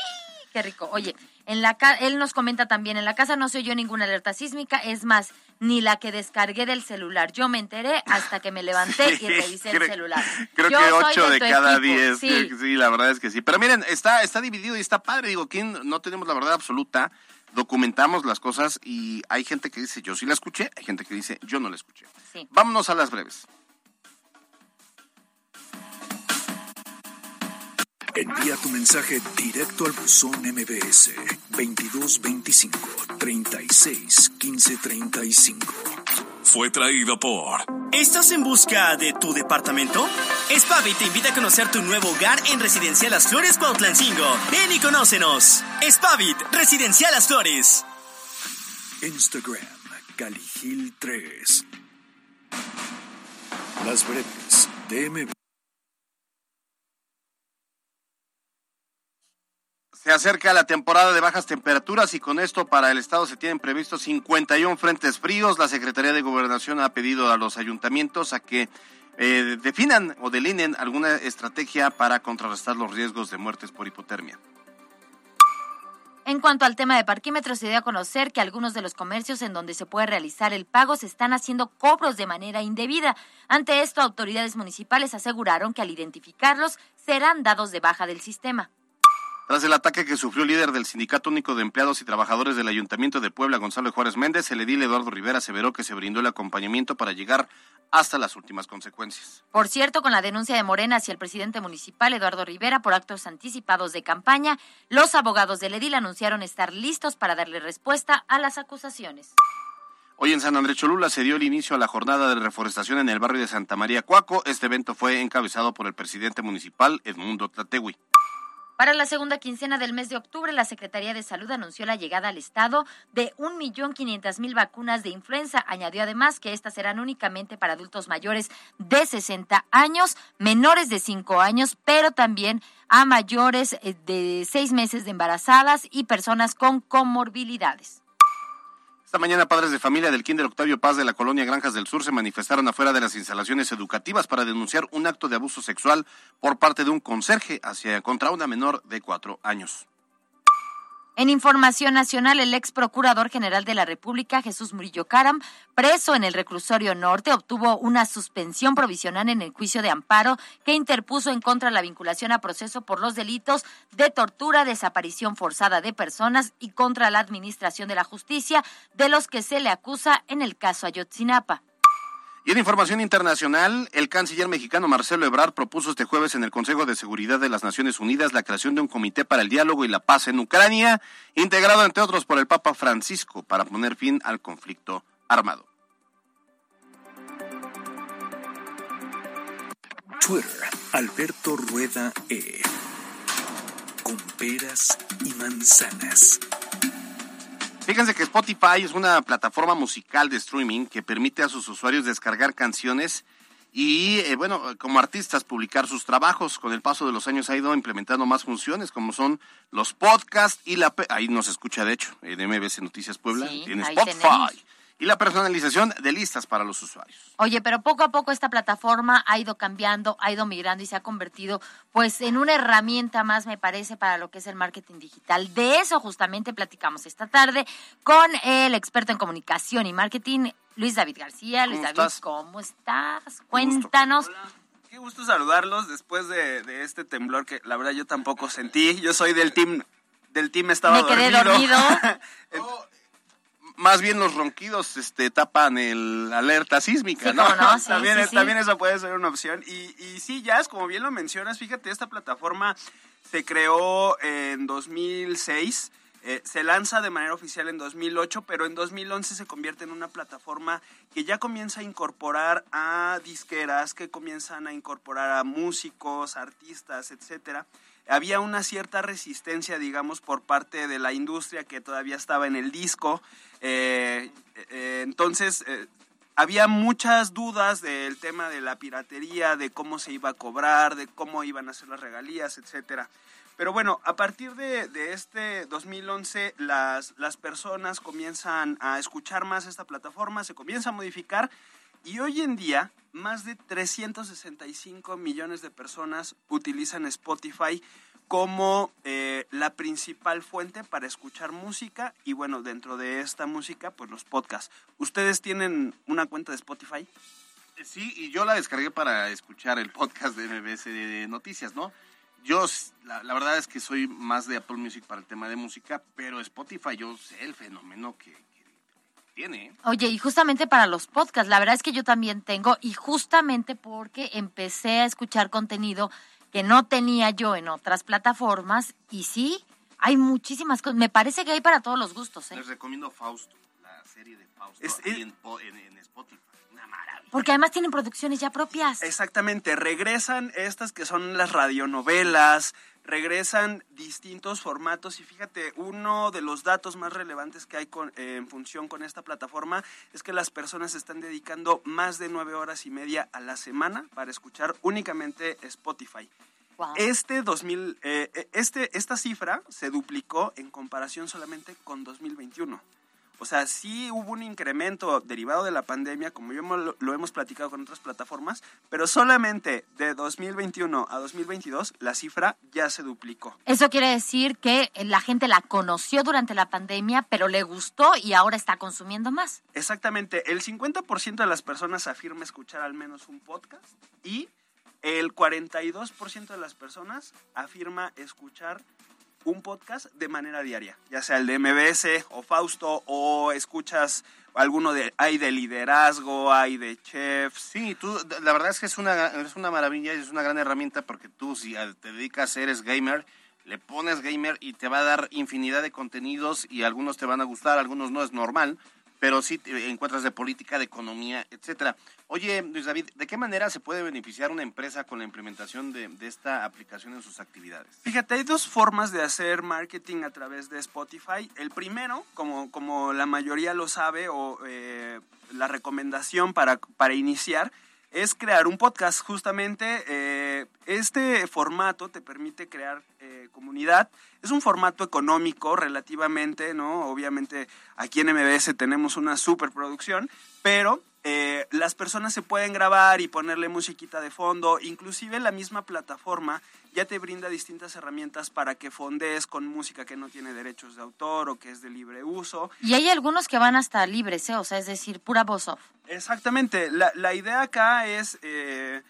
Speaker 8: qué rico. Oye, en la él nos comenta también, en la casa no se oyó ninguna alerta sísmica, es más, ni la que descargué del celular. Yo me enteré hasta que me levanté y revisé el celular.
Speaker 7: Creo que ocho de, cada diez. Sí. la verdad es que sí. Pero miren, está, está dividido y está padre. Digo, ¿quién no tenemos la verdad absoluta? Documentamos las cosas y hay gente que dice, yo sí la escuché, hay gente que dice, yo no la escuché. Vámonos a las breves.
Speaker 1: Envía tu mensaje directo al buzón MBS 2225 36 15 35. Fue traído por.
Speaker 15: ¿Estás en busca de tu departamento? Spavi te invita a conocer tu nuevo hogar en Residencial Las Flores Cuautlancingo. Ven y conócenos. Spavit, Residencial Las Flores.
Speaker 1: Instagram, Caligil 3. Las breves de MBS.
Speaker 7: Se acerca la temporada de bajas temperaturas y con esto para el estado se tienen previstos 51 frentes fríos. La Secretaría de Gobernación ha pedido a los ayuntamientos a que eh, definan o delineen alguna estrategia para contrarrestar los riesgos de muertes por hipotermia.
Speaker 8: En cuanto al tema de parquímetros, se dio a conocer que algunos de los comercios en donde se puede realizar el pago se están haciendo cobros de manera indebida. Ante esto, autoridades municipales aseguraron que al identificarlos serán dados de baja del sistema.
Speaker 7: Tras el ataque que sufrió el líder del Sindicato Único de Empleados y Trabajadores del Ayuntamiento de Puebla, Gonzalo Juárez Méndez, el edil Eduardo Rivera aseveró que se brindó el acompañamiento para llegar hasta las últimas consecuencias.
Speaker 8: Por cierto, con la denuncia de Morena hacia el presidente municipal Eduardo Rivera por actos anticipados de campaña, los abogados del edil anunciaron estar listos para darle respuesta a las acusaciones.
Speaker 7: Hoy en San Andrés Cholula se dio el inicio a la jornada de reforestación en el barrio de Santa María Cuaco. Este evento fue encabezado por el presidente municipal Edmundo Tlategui.
Speaker 8: Para la segunda quincena del mes de octubre, la Secretaría de Salud anunció la llegada al Estado de 1.500.000 vacunas de influenza. Añadió además que estas serán únicamente para adultos mayores de 60 años, menores de 5 años, pero también a mayores eh, de 6 meses de embarazadas y personas con comorbilidades.
Speaker 7: Esta mañana padres de familia del Kinder Octavio Paz de la colonia Granjas del Sur se manifestaron afuera de las instalaciones educativas para denunciar un acto de abuso sexual por parte de un conserje hacia contra una menor de cuatro años.
Speaker 8: En información nacional, el ex procurador general de la República, Jesús Murillo Caram, preso en el reclusorio norte, obtuvo una suspensión provisional en el juicio de amparo que interpuso en contra la vinculación a proceso por los delitos de tortura, desaparición forzada de personas y contra la administración de la justicia, de los que se le acusa en el caso Ayotzinapa.
Speaker 7: Y en información internacional, el canciller mexicano Marcelo Ebrard propuso este jueves en el Consejo de Seguridad de las Naciones Unidas la creación de un comité para el diálogo y la paz en Ucrania, integrado entre otros por el Papa Francisco, para poner fin al conflicto armado.
Speaker 1: Twitter, Alberto Rueda E. Con peras y manzanas.
Speaker 7: Fíjense que Spotify es una plataforma musical de streaming que permite a sus usuarios descargar canciones y, eh, bueno, como artistas publicar sus trabajos. Con el paso de los años ha ido implementando más funciones como son los podcasts y la... Ahí nos escucha, de hecho, en MBC Noticias Puebla, en Spotify. Y la personalización de listas para los usuarios.
Speaker 8: Oye, pero poco a poco esta plataforma ha ido cambiando, ha ido migrando y se ha convertido pues en una herramienta más, me parece, para lo que es el marketing digital. De eso justamente platicamos esta tarde con el experto en comunicación y marketing, Luis David García. Luis David, ¿cómo estás? Cuéntanos.
Speaker 16: Qué gusto saludarlos después de, este temblor que la verdad yo tampoco sentí. Yo soy del team del team estaba
Speaker 8: Me quedé dormido.
Speaker 7: más bien los ronquidos este, tapan el alerta sísmica, ¿no?
Speaker 16: también, también eso puede ser una opción. Y, y sí, Jazz, como bien lo mencionas, fíjate, esta plataforma se creó en 2006. Eh, se lanza de manera oficial en 2008, pero en 2011 se convierte en una plataforma que ya comienza a incorporar a disqueras, que comienzan a incorporar a músicos, artistas, etcétera había una cierta resistencia, digamos, por parte de la industria que todavía estaba en el disco. Eh, eh, entonces, eh, había muchas dudas del tema de la piratería, de cómo se iba a cobrar, de cómo iban a ser las regalías, etcétera. Pero bueno, a partir de, de, este 2011, las, las personas comienzan a escuchar más esta plataforma, se comienza a modificar y hoy en día más de 365 millones de personas utilizan Spotify como eh, la principal fuente para escuchar música y bueno, dentro de esta música, pues los podcasts. ¿Ustedes tienen una cuenta de Spotify?
Speaker 7: Eh, sí, y yo la descargué para escuchar el podcast de MBS de Noticias, ¿no? Yo, la, la, verdad es que soy más de Apple Music para el tema de música, pero Spotify, yo sé el fenómeno que, tiene.
Speaker 8: Oye, y justamente para los podcasts, la verdad es que yo también tengo, y justamente porque empecé a escuchar contenido que no tenía yo en otras plataformas, y sí, hay muchísimas cosas. Me parece que hay para todos los gustos. ¿eh?
Speaker 7: Les recomiendo Fausto, la serie de Fausto, en, en Spotify. Una maravilla.
Speaker 8: Porque además tienen producciones ya propias.
Speaker 16: Exactamente, regresan estas que son las radionovelas, regresan distintos formatos y fíjate, uno de los datos más relevantes que hay eh, en función con esta plataforma es que las personas están dedicando más de nueve horas y media a la semana para escuchar únicamente Spotify. Este 2000, eh, eh, este, esta cifra se duplicó en comparación solamente con 2021. O sea, sí hubo un incremento derivado de la pandemia, como yo lo, hemos platicado con otras plataformas, pero solamente de 2021 a 2022 la cifra ya se duplicó.
Speaker 8: Eso quiere decir que la gente la conoció durante la pandemia, pero le gustó y ahora está consumiendo más.
Speaker 16: Exactamente, el 50% de las personas afirma escuchar al menos un podcast y el 42% de las personas afirma escuchar un podcast de manera diaria, ya sea el de MBS o Fausto o escuchas alguno de hay de liderazgo, hay de chefs.
Speaker 7: Sí, tú la verdad es que es una es una maravilla y es una gran herramienta porque tú si te dedicas eres gamer, le pones gamer y te va a dar infinidad de contenidos y algunos te van a gustar, algunos no es normal pero sí encuentras de política, de economía, etcétera. Oye, Luis David, ¿de qué manera se puede beneficiar una empresa con la implementación de, esta aplicación en sus actividades?
Speaker 16: Fíjate, hay dos formas de hacer marketing a través de Spotify. El primero, como, como la mayoría lo sabe, o eh, la recomendación para, para iniciar, es crear un podcast. Justamente eh, este formato te permite crear eh, comunidad. Es un formato económico relativamente, ¿no? Obviamente aquí en MBS tenemos una superproducción, pero eh, las personas se pueden grabar y ponerle musiquita de fondo, inclusive la misma plataforma ya te brinda distintas herramientas para que fondees con música que no tiene derechos de autor o que es de libre uso.
Speaker 8: Y hay algunos que van hasta libres, ¿eh? o sea, es decir, pura voz off.
Speaker 16: Exactamente, la, la idea acá es... Eh,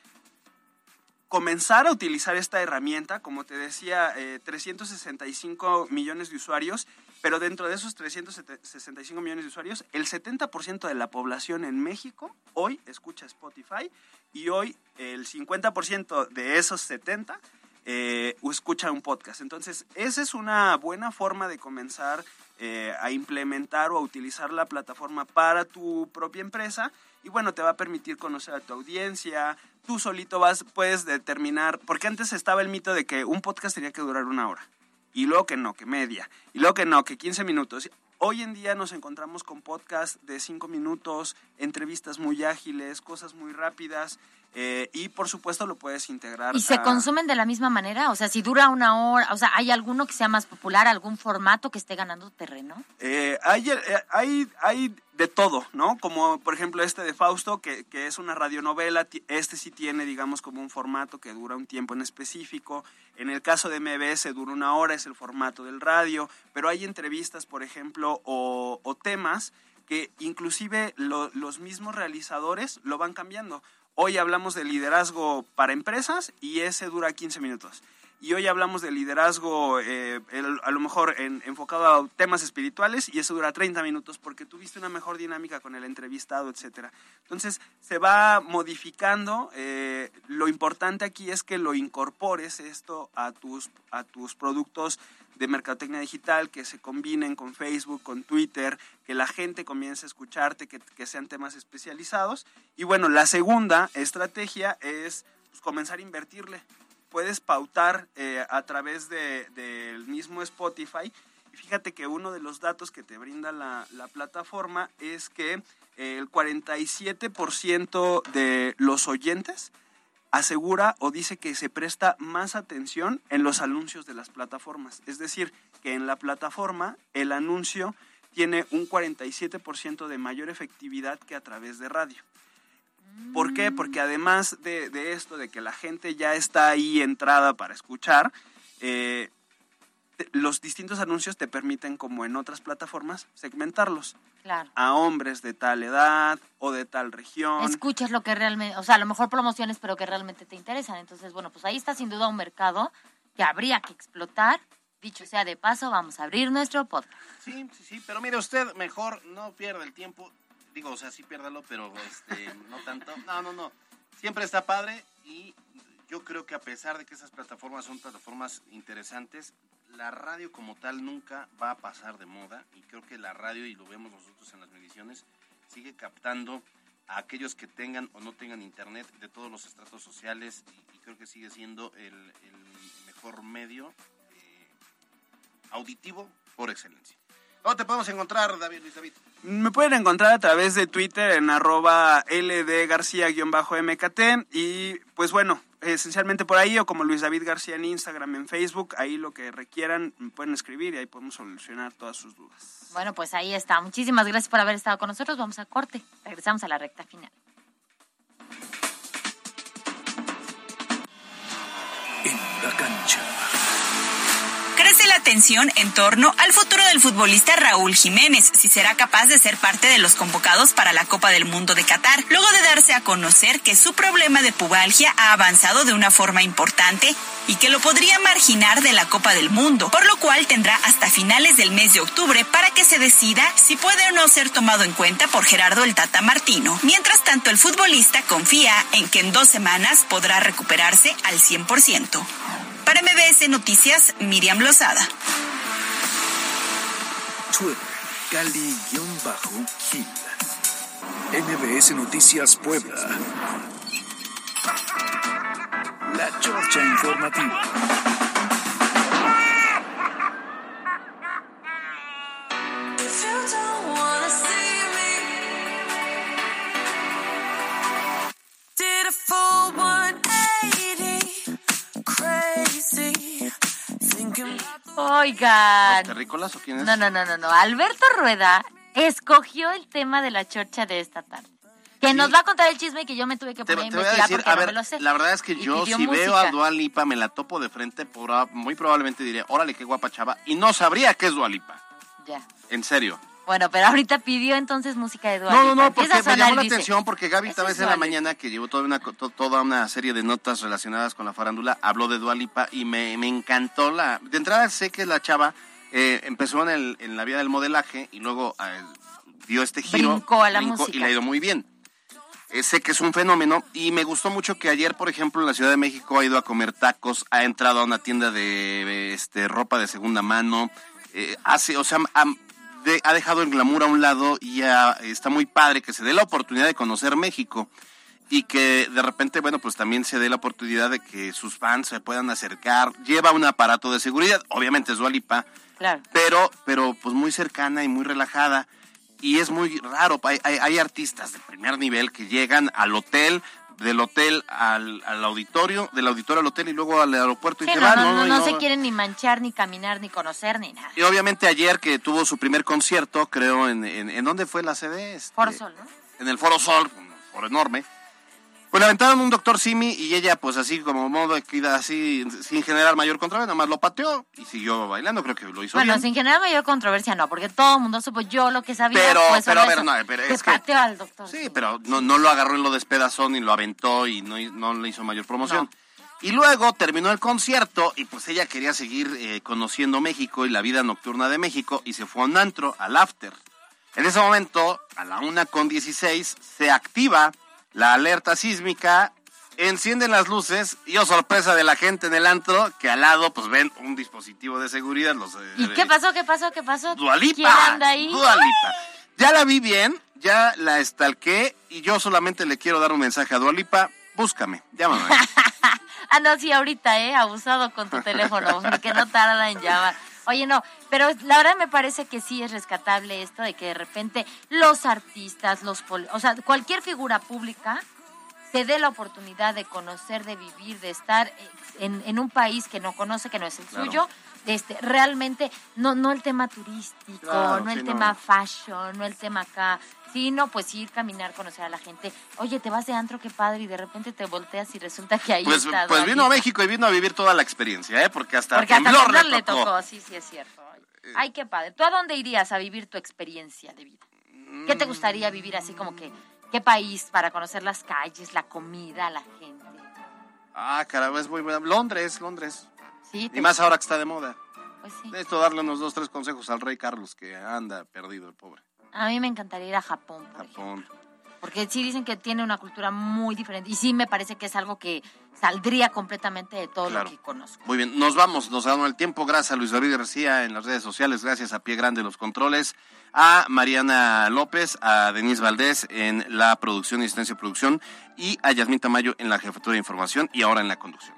Speaker 16: comenzar a utilizar esta herramienta, como te decía, 365 millones de usuarios pero dentro de esos 365 millones de usuarios, el 70% de la población en México hoy escucha Spotify y hoy el 50% de esos 70 eh, escucha un podcast. Entonces, esa es una buena forma de comenzar eh, a implementar o a utilizar la plataforma para tu propia empresa y bueno, te va a permitir conocer a tu audiencia, tú solito vas, puedes determinar, porque antes estaba el mito de que un podcast tenía que durar una hora y luego que no, que media, y luego que no, que 15 minutos. Hoy en día nos encontramos con podcasts de 5 minutos, entrevistas muy ágiles, cosas muy rápidas. Eh, y por supuesto lo puedes integrar.
Speaker 8: ¿Y se consumen de la misma manera? O sea, si dura una hora, o sea, ¿hay alguno que sea más popular, algún formato que esté ganando terreno?
Speaker 16: Eh, hay, eh, hay, hay de todo, ¿no? Como por ejemplo este de Fausto, que, que, es una radionovela, este sí tiene, digamos, como un formato que dura un tiempo en específico. En el caso de MBS dura una hora, es el formato del radio, pero hay entrevistas, por ejemplo, o, o temas que inclusive lo, los mismos realizadores lo van cambiando. Hoy hablamos de liderazgo para empresas y ese dura 15 minutos y hoy hablamos de liderazgo, eh, a lo mejor enfocado a temas espirituales, y eso dura 30 minutos porque tuviste una mejor dinámica con el entrevistado, etcétera. Entonces, se va modificando. Eh, lo importante aquí es que lo incorpores esto a tus, a tus productos de mercadotecnia digital, que se combinen con Facebook, con Twitter, que la gente comience a escucharte, que, que sean temas especializados. Y bueno, la segunda estrategia es pues, comenzar a invertirle puedes pautar eh, a través del de, mismo Spotify. Fíjate que uno de los datos que te brinda la, plataforma es que el 47% de los oyentes asegura o dice que se presta más atención en los anuncios de las plataformas. Es decir, que en la plataforma el anuncio tiene un 47% de mayor efectividad que a través de radio. ¿Por qué? Porque además de, esto, de que la gente ya está ahí entrada para escuchar, eh, los distintos anuncios te permiten, como en otras plataformas, segmentarlos.
Speaker 8: Claro.
Speaker 16: A hombres de tal edad o de tal región.
Speaker 8: Escuchas lo que realmente, o sea, a lo mejor promociones, pero que realmente te interesan. Entonces, bueno, pues ahí está sin duda un mercado que habría que explotar. Dicho sea de paso, vamos a abrir nuestro podcast.
Speaker 7: Sí, sí, sí, pero mire usted, mejor no pierda el tiempo digo, o sea, sí piérdalo, pero este, no tanto. No, no, no. Siempre está padre y yo creo que a pesar de que esas plataformas son plataformas interesantes, la radio como tal nunca va a pasar de moda y creo que la radio, y lo vemos nosotros en las mediciones, sigue captando a aquellos que tengan o no tengan internet de todos los estratos sociales y, creo que sigue siendo el, mejor medio eh, auditivo por excelencia. ¿Dónde te podemos encontrar, David Luis David?
Speaker 16: Me pueden encontrar a través de Twitter en arroba ldgarcía-mkt y pues bueno, esencialmente por ahí o como Luis David García en Instagram, en Facebook, ahí lo que requieran me pueden escribir y ahí podemos solucionar todas sus dudas.
Speaker 8: Bueno, pues ahí está. Muchísimas gracias por haber estado con nosotros. Vamos a corte. Regresamos a la recta final.
Speaker 1: En la cancha
Speaker 13: tensión en torno al futuro del futbolista Raúl Jiménez, si será capaz de ser parte de los convocados para la Copa del Mundo de Qatar, luego de darse a conocer que su problema de pubalgia ha avanzado de una forma importante y que lo podría marginar de la Copa del Mundo, por lo cual tendrá hasta finales del mes de octubre para que se decida si puede o no ser tomado en cuenta por Gerardo el Tata Martino. Mientras tanto, el futbolista confía en que en dos semanas podrá recuperarse al 100%. Para MBS Noticias, Miriam Lozada.
Speaker 1: Twitter, Cali-Gil. MBS Noticias Puebla. La Chorcha Informativa.
Speaker 8: Oigan.
Speaker 7: terrícolas o quién es?
Speaker 8: No, no, no, no, no. Alberto Rueda escogió el tema de la chorcha de esta tarde. Que nos va a contar el chisme que yo me tuve que poner a investigar porque no me lo sé.
Speaker 7: La verdad es que yo si veo a Dualipa me la topo de frente, por, muy probablemente diré, órale, qué guapa chava, y no sabría qué es Dualipa.
Speaker 8: Ya.
Speaker 7: En serio.
Speaker 8: Bueno, pero ahorita pidió entonces música de Dualipa.
Speaker 7: No, no, no, porque me llamó la atención porque Gaby esta vez en la mañana que llevó toda una, toda una serie de notas relacionadas con la farándula, habló de Dualipa y me, me encantó la... De entrada sé que la chava eh, empezó en, el, en la vida del modelaje y luego eh, dio este giro.
Speaker 8: Brincó a la música.
Speaker 7: Y le ha ido muy bien. Eh, sé que es un fenómeno y me gustó mucho que ayer, por ejemplo, en la Ciudad de México ha ido a comer tacos, ha entrado a una tienda de este, ropa de segunda mano, hace, o sea, ha dejado el glamour a un lado y ya está muy padre que se dé la oportunidad de conocer México y que de repente, bueno, pues también se dé la oportunidad de que sus fans se puedan acercar. Lleva un aparato de seguridad, obviamente es Dualipa,
Speaker 8: claro.
Speaker 7: pero, pero pues muy cercana y muy relajada. Y es muy raro, hay, hay, artistas de primer nivel que llegan al hotel, del hotel al, al auditorio, del auditorio al hotel y luego al aeropuerto y
Speaker 8: Sí,
Speaker 7: se
Speaker 8: no,
Speaker 7: van.
Speaker 8: no, no,
Speaker 7: Y
Speaker 8: no se quieren ni manchar, ni caminar, ni conocer, ni nada.
Speaker 7: Y obviamente ayer que tuvo su primer concierto, creo, en, en, ¿en dónde fue la sede? Este,
Speaker 8: Por sol, ¿no?
Speaker 7: en el Foro Sol, un foro enorme. Pues le aventaron un doctor Simi y ella, pues así como modo de equidad, así, sin generar mayor controversia, nada más lo pateó y siguió bailando, creo que lo hizo
Speaker 8: Bueno,
Speaker 7: bien.
Speaker 8: sin generar mayor controversia, no, porque todo el mundo supo yo lo que sabía.
Speaker 7: Pero,
Speaker 8: pues,
Speaker 7: pero a ver, no, pero es que...
Speaker 8: pateó al doctor.
Speaker 7: Sí, pero no, no lo agarró y lo despedazó ni lo aventó y no, no le hizo mayor promoción. Y luego terminó el concierto y pues ella quería seguir eh, conociendo México y la vida nocturna de México y se fue a un antro, al after. En ese momento, a la una con 16, se activa la alerta sísmica, encienden las luces y, oh sorpresa de la gente en el antro, que al lado pues ven un dispositivo de seguridad. Los, eh,
Speaker 8: ¿Y qué pasó? ¿Qué pasó? ¿Qué pasó?
Speaker 7: Dualipa.
Speaker 8: ¿Quién anda ahí?
Speaker 7: Dua Lipa. Ya la vi bien, ya la estalqué y yo solamente le quiero dar un mensaje a Dualipa. Búscame, llámame.
Speaker 8: Ah, no, sí, ahorita, ¿eh? Abusado con tu teléfono, porque no tarda en llamar. Oye, no, pero la verdad me parece que sí es rescatable esto de que de repente los artistas, los pol- o sea, cualquier figura pública se dé la oportunidad de conocer, de vivir, de estar eh, en, en un país que no conoce, que no es el
Speaker 17: Claro.
Speaker 8: suyo, este, realmente, no, no el tema turístico,
Speaker 17: Claro,
Speaker 8: no el tema fashion, no el tema acá, sino pues ir, caminar, conocer a la gente. Oye, te vas de antro, qué padre, y de repente te volteas y resulta que ahí
Speaker 7: Pues,
Speaker 8: está.
Speaker 7: pues vino a. México y vino a vivir toda la experiencia, ¿eh? Porque hasta
Speaker 8: Porque hasta
Speaker 7: temblor,
Speaker 8: temblor
Speaker 7: le
Speaker 8: le
Speaker 7: tocó.
Speaker 8: tocó, sí, sí es cierto. Ay, qué padre. ¿Tú a dónde irías a vivir tu experiencia de vida? ¿Qué te gustaría vivir así como que, qué país para conocer las calles, la comida, la gente?
Speaker 7: Ah, caramba, es muy buena. Londres, Londres.
Speaker 8: Sí,
Speaker 7: Y más ahora que está de moda.
Speaker 8: Pues sí.
Speaker 7: Esto darle unos dos, tres consejos al rey Carlos, que anda perdido el pobre.
Speaker 8: A mí me encantaría ir a Japón, por
Speaker 7: Japón.
Speaker 8: porque sí dicen que tiene una cultura muy diferente y sí me parece que es algo que saldría completamente de todo
Speaker 7: Claro.
Speaker 8: lo que conozco.
Speaker 7: Muy bien, nos vamos, nos damos el tiempo. Gracias a Luis David García en las redes sociales, gracias a Pie Grande los controles, a Mariana López, a Denise Valdés en la producción y asistencia de producción y a Yasmín Tamayo en la jefatura de información y ahora en la conducción.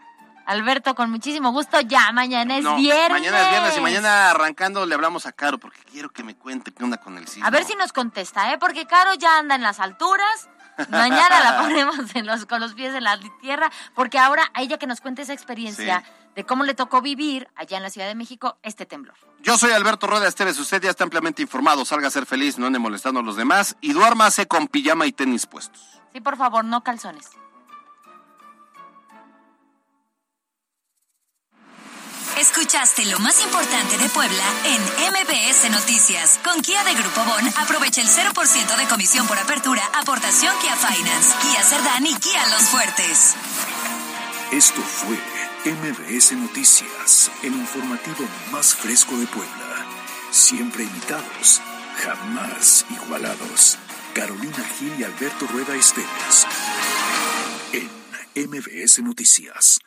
Speaker 8: Alberto, con muchísimo gusto, ya mañana es
Speaker 7: No,
Speaker 8: viernes.
Speaker 7: Mañana es viernes y mañana arrancando le hablamos a Caro porque quiero que me cuente qué onda con el sismo.
Speaker 8: A ver si nos contesta, ¿eh? Porque Caro ya anda en las alturas. Mañana la ponemos en los, con los pies en la tierra, porque ahora a ella que nos cuente esa experiencia de cómo le tocó vivir allá en la Ciudad de México este temblor.
Speaker 7: Yo soy Alberto Rueda Esteves, usted ya está ampliamente informado, salga a ser feliz, no ande molestando a los demás y duérmase con pijama y tenis puestos.
Speaker 8: Sí, por favor, no calzones.
Speaker 13: Escuchaste lo más importante de Puebla en MBS Noticias. Con Kia de Grupo Bon, aprovecha el 0% de comisión por apertura, aportación Kia Finance, Kia Cerdán y Kia Los Fuertes.
Speaker 1: Esto fue MBS Noticias, el informativo más fresco de Puebla. Siempre imitados, jamás igualados. Carolina Gil y Alberto Rueda Esteves. En MBS Noticias.